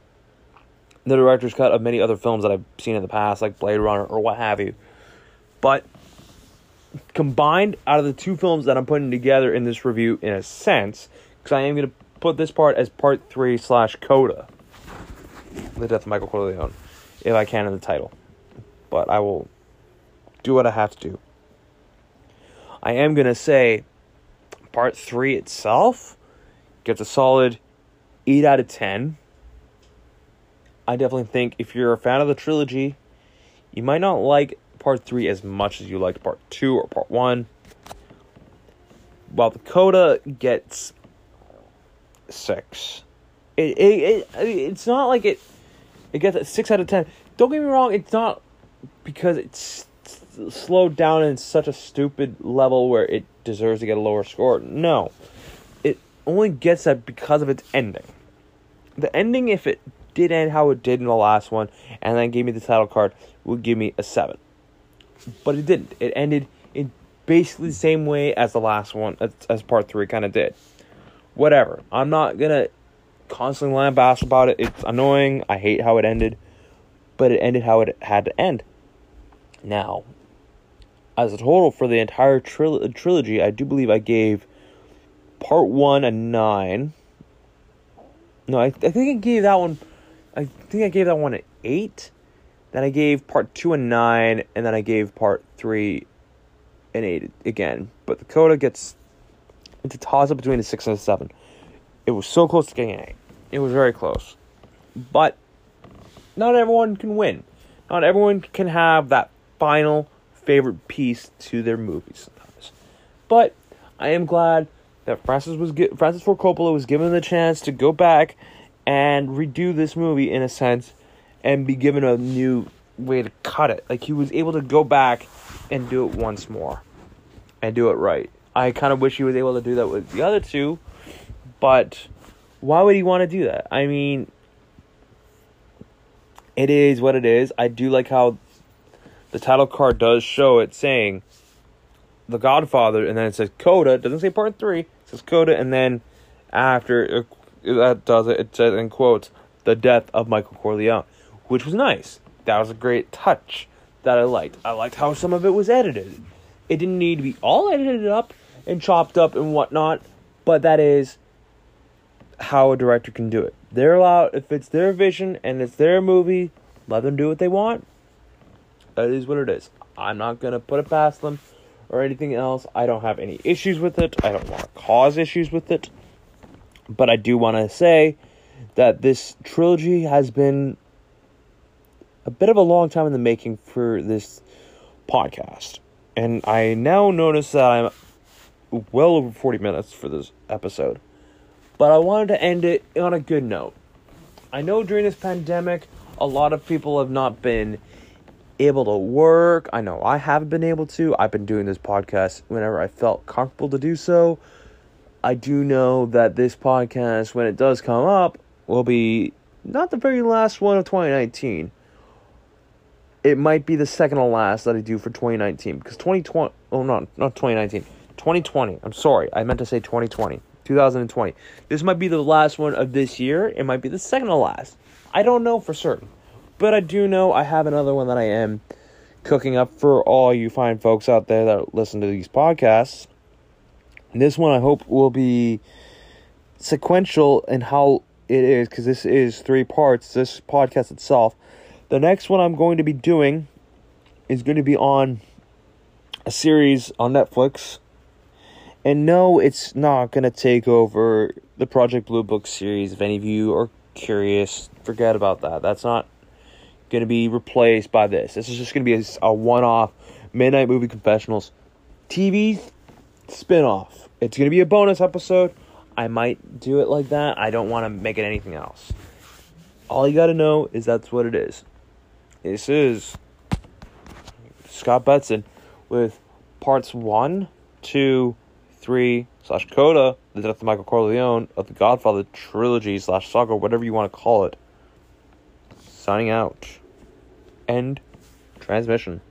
the director's cut of many other films that I've seen in the past, like Blade Runner or what have you. But combined out of the two films that I'm putting together in this review, in a sense, because I am going to put this part as part three slash coda, the death of Michael Corleone, if I can in the title. But I will do what I have to do. I am going to say part three itself gets a solid 8 out of 10. I definitely think if you're a fan of the trilogy, you might not like part 3 as much as you liked part 2 or part 1. While the Coda gets 6. It, it, it, it's not like it it gets a 6 out of 10. Don't get me wrong, it's not because it's slowed down in such a stupid level where it deserves to get a lower score. No it only gets that because of its ending. The ending, if it did end how it did in the last one, and then gave me the title card, would give me a seven. But it didn't. It ended in basically the same way as the last one, as, as part three kind of did. Whatever. I'm not gonna constantly lambast about it. It's annoying. I hate how it ended, but it ended how it had to end. Now, as a total for the entire tril- trilogy, I do believe I gave part one a nine. No, I, I think I gave that one. I think I gave that one an eight. Then I gave part two a nine, and then I gave part three an eight again. But the coda gets it's a toss up between a six and a seven. It was so close to getting an eight. It was very close. But not everyone can win. Not everyone can have that final favorite piece to their movie sometimes. But I am glad that Francis was Francis Ford Coppola was given the chance to go back and redo this movie in a sense and be given a new way to cut it. Like he was able to go back and do it once more and do it right. I kind of wish he was able to do that with the other two, but why would he want to do that? I mean, it is what it is. I do like how the title card does show it saying The Godfather, and then it says Coda. It doesn't say part three It says Coda, and then after that does it, it says in quotes the death of Michael Corleone, which was nice. That was a great touch that I liked. I liked how some of it was edited. It didn't need to be all edited up and chopped up and whatnot, but that is how a director can do it. They're allowed if it's their vision and it's their movie, let them do what they want. That is what it is. I'm not gonna put it past them or anything else. I don't have any issues with it. I don't want to cause issues with it. But I do want to say that this trilogy has been a bit of a long time in the making for this podcast. And I now notice that I'm well over 40 minutes for this episode. But I wanted to end it on a good note. I know during this pandemic, a lot of people have not been able to work. I know I haven't been able to. I've been doing this podcast whenever I felt comfortable to do so. I do know that this podcast, when it does come up, will be not the very last one of 2019. It might be the second to last that I do for 2019 because 2020, oh, no, not 2019, 2020. I'm sorry, I meant to say 2020, 2020. This might be the last one of this year. It might be the second to last. I don't know for certain. But I do know I have another one that I am cooking up for all you fine folks out there that listen to these podcasts. And this one I hope will be sequential in how it is because this is three parts. This podcast itself. The next one I'm going to be doing is going to be on a series on Netflix. And no, it's not going to take over the Project Blue Book series. If any of you are curious, forget about that. That's not going to be replaced by this. This is just going to be a, a one off Midnight Movie Confessionals TV spin off. It's going to be a bonus episode. I might do it like that. I don't want to make it anything else. All you got to know is that's what it is. This is Scott Betson with parts one, two, three, slash Coda, the death of Michael Corleone, of the Godfather trilogy, slash saga, whatever you want to call it. Signing out. End transmission.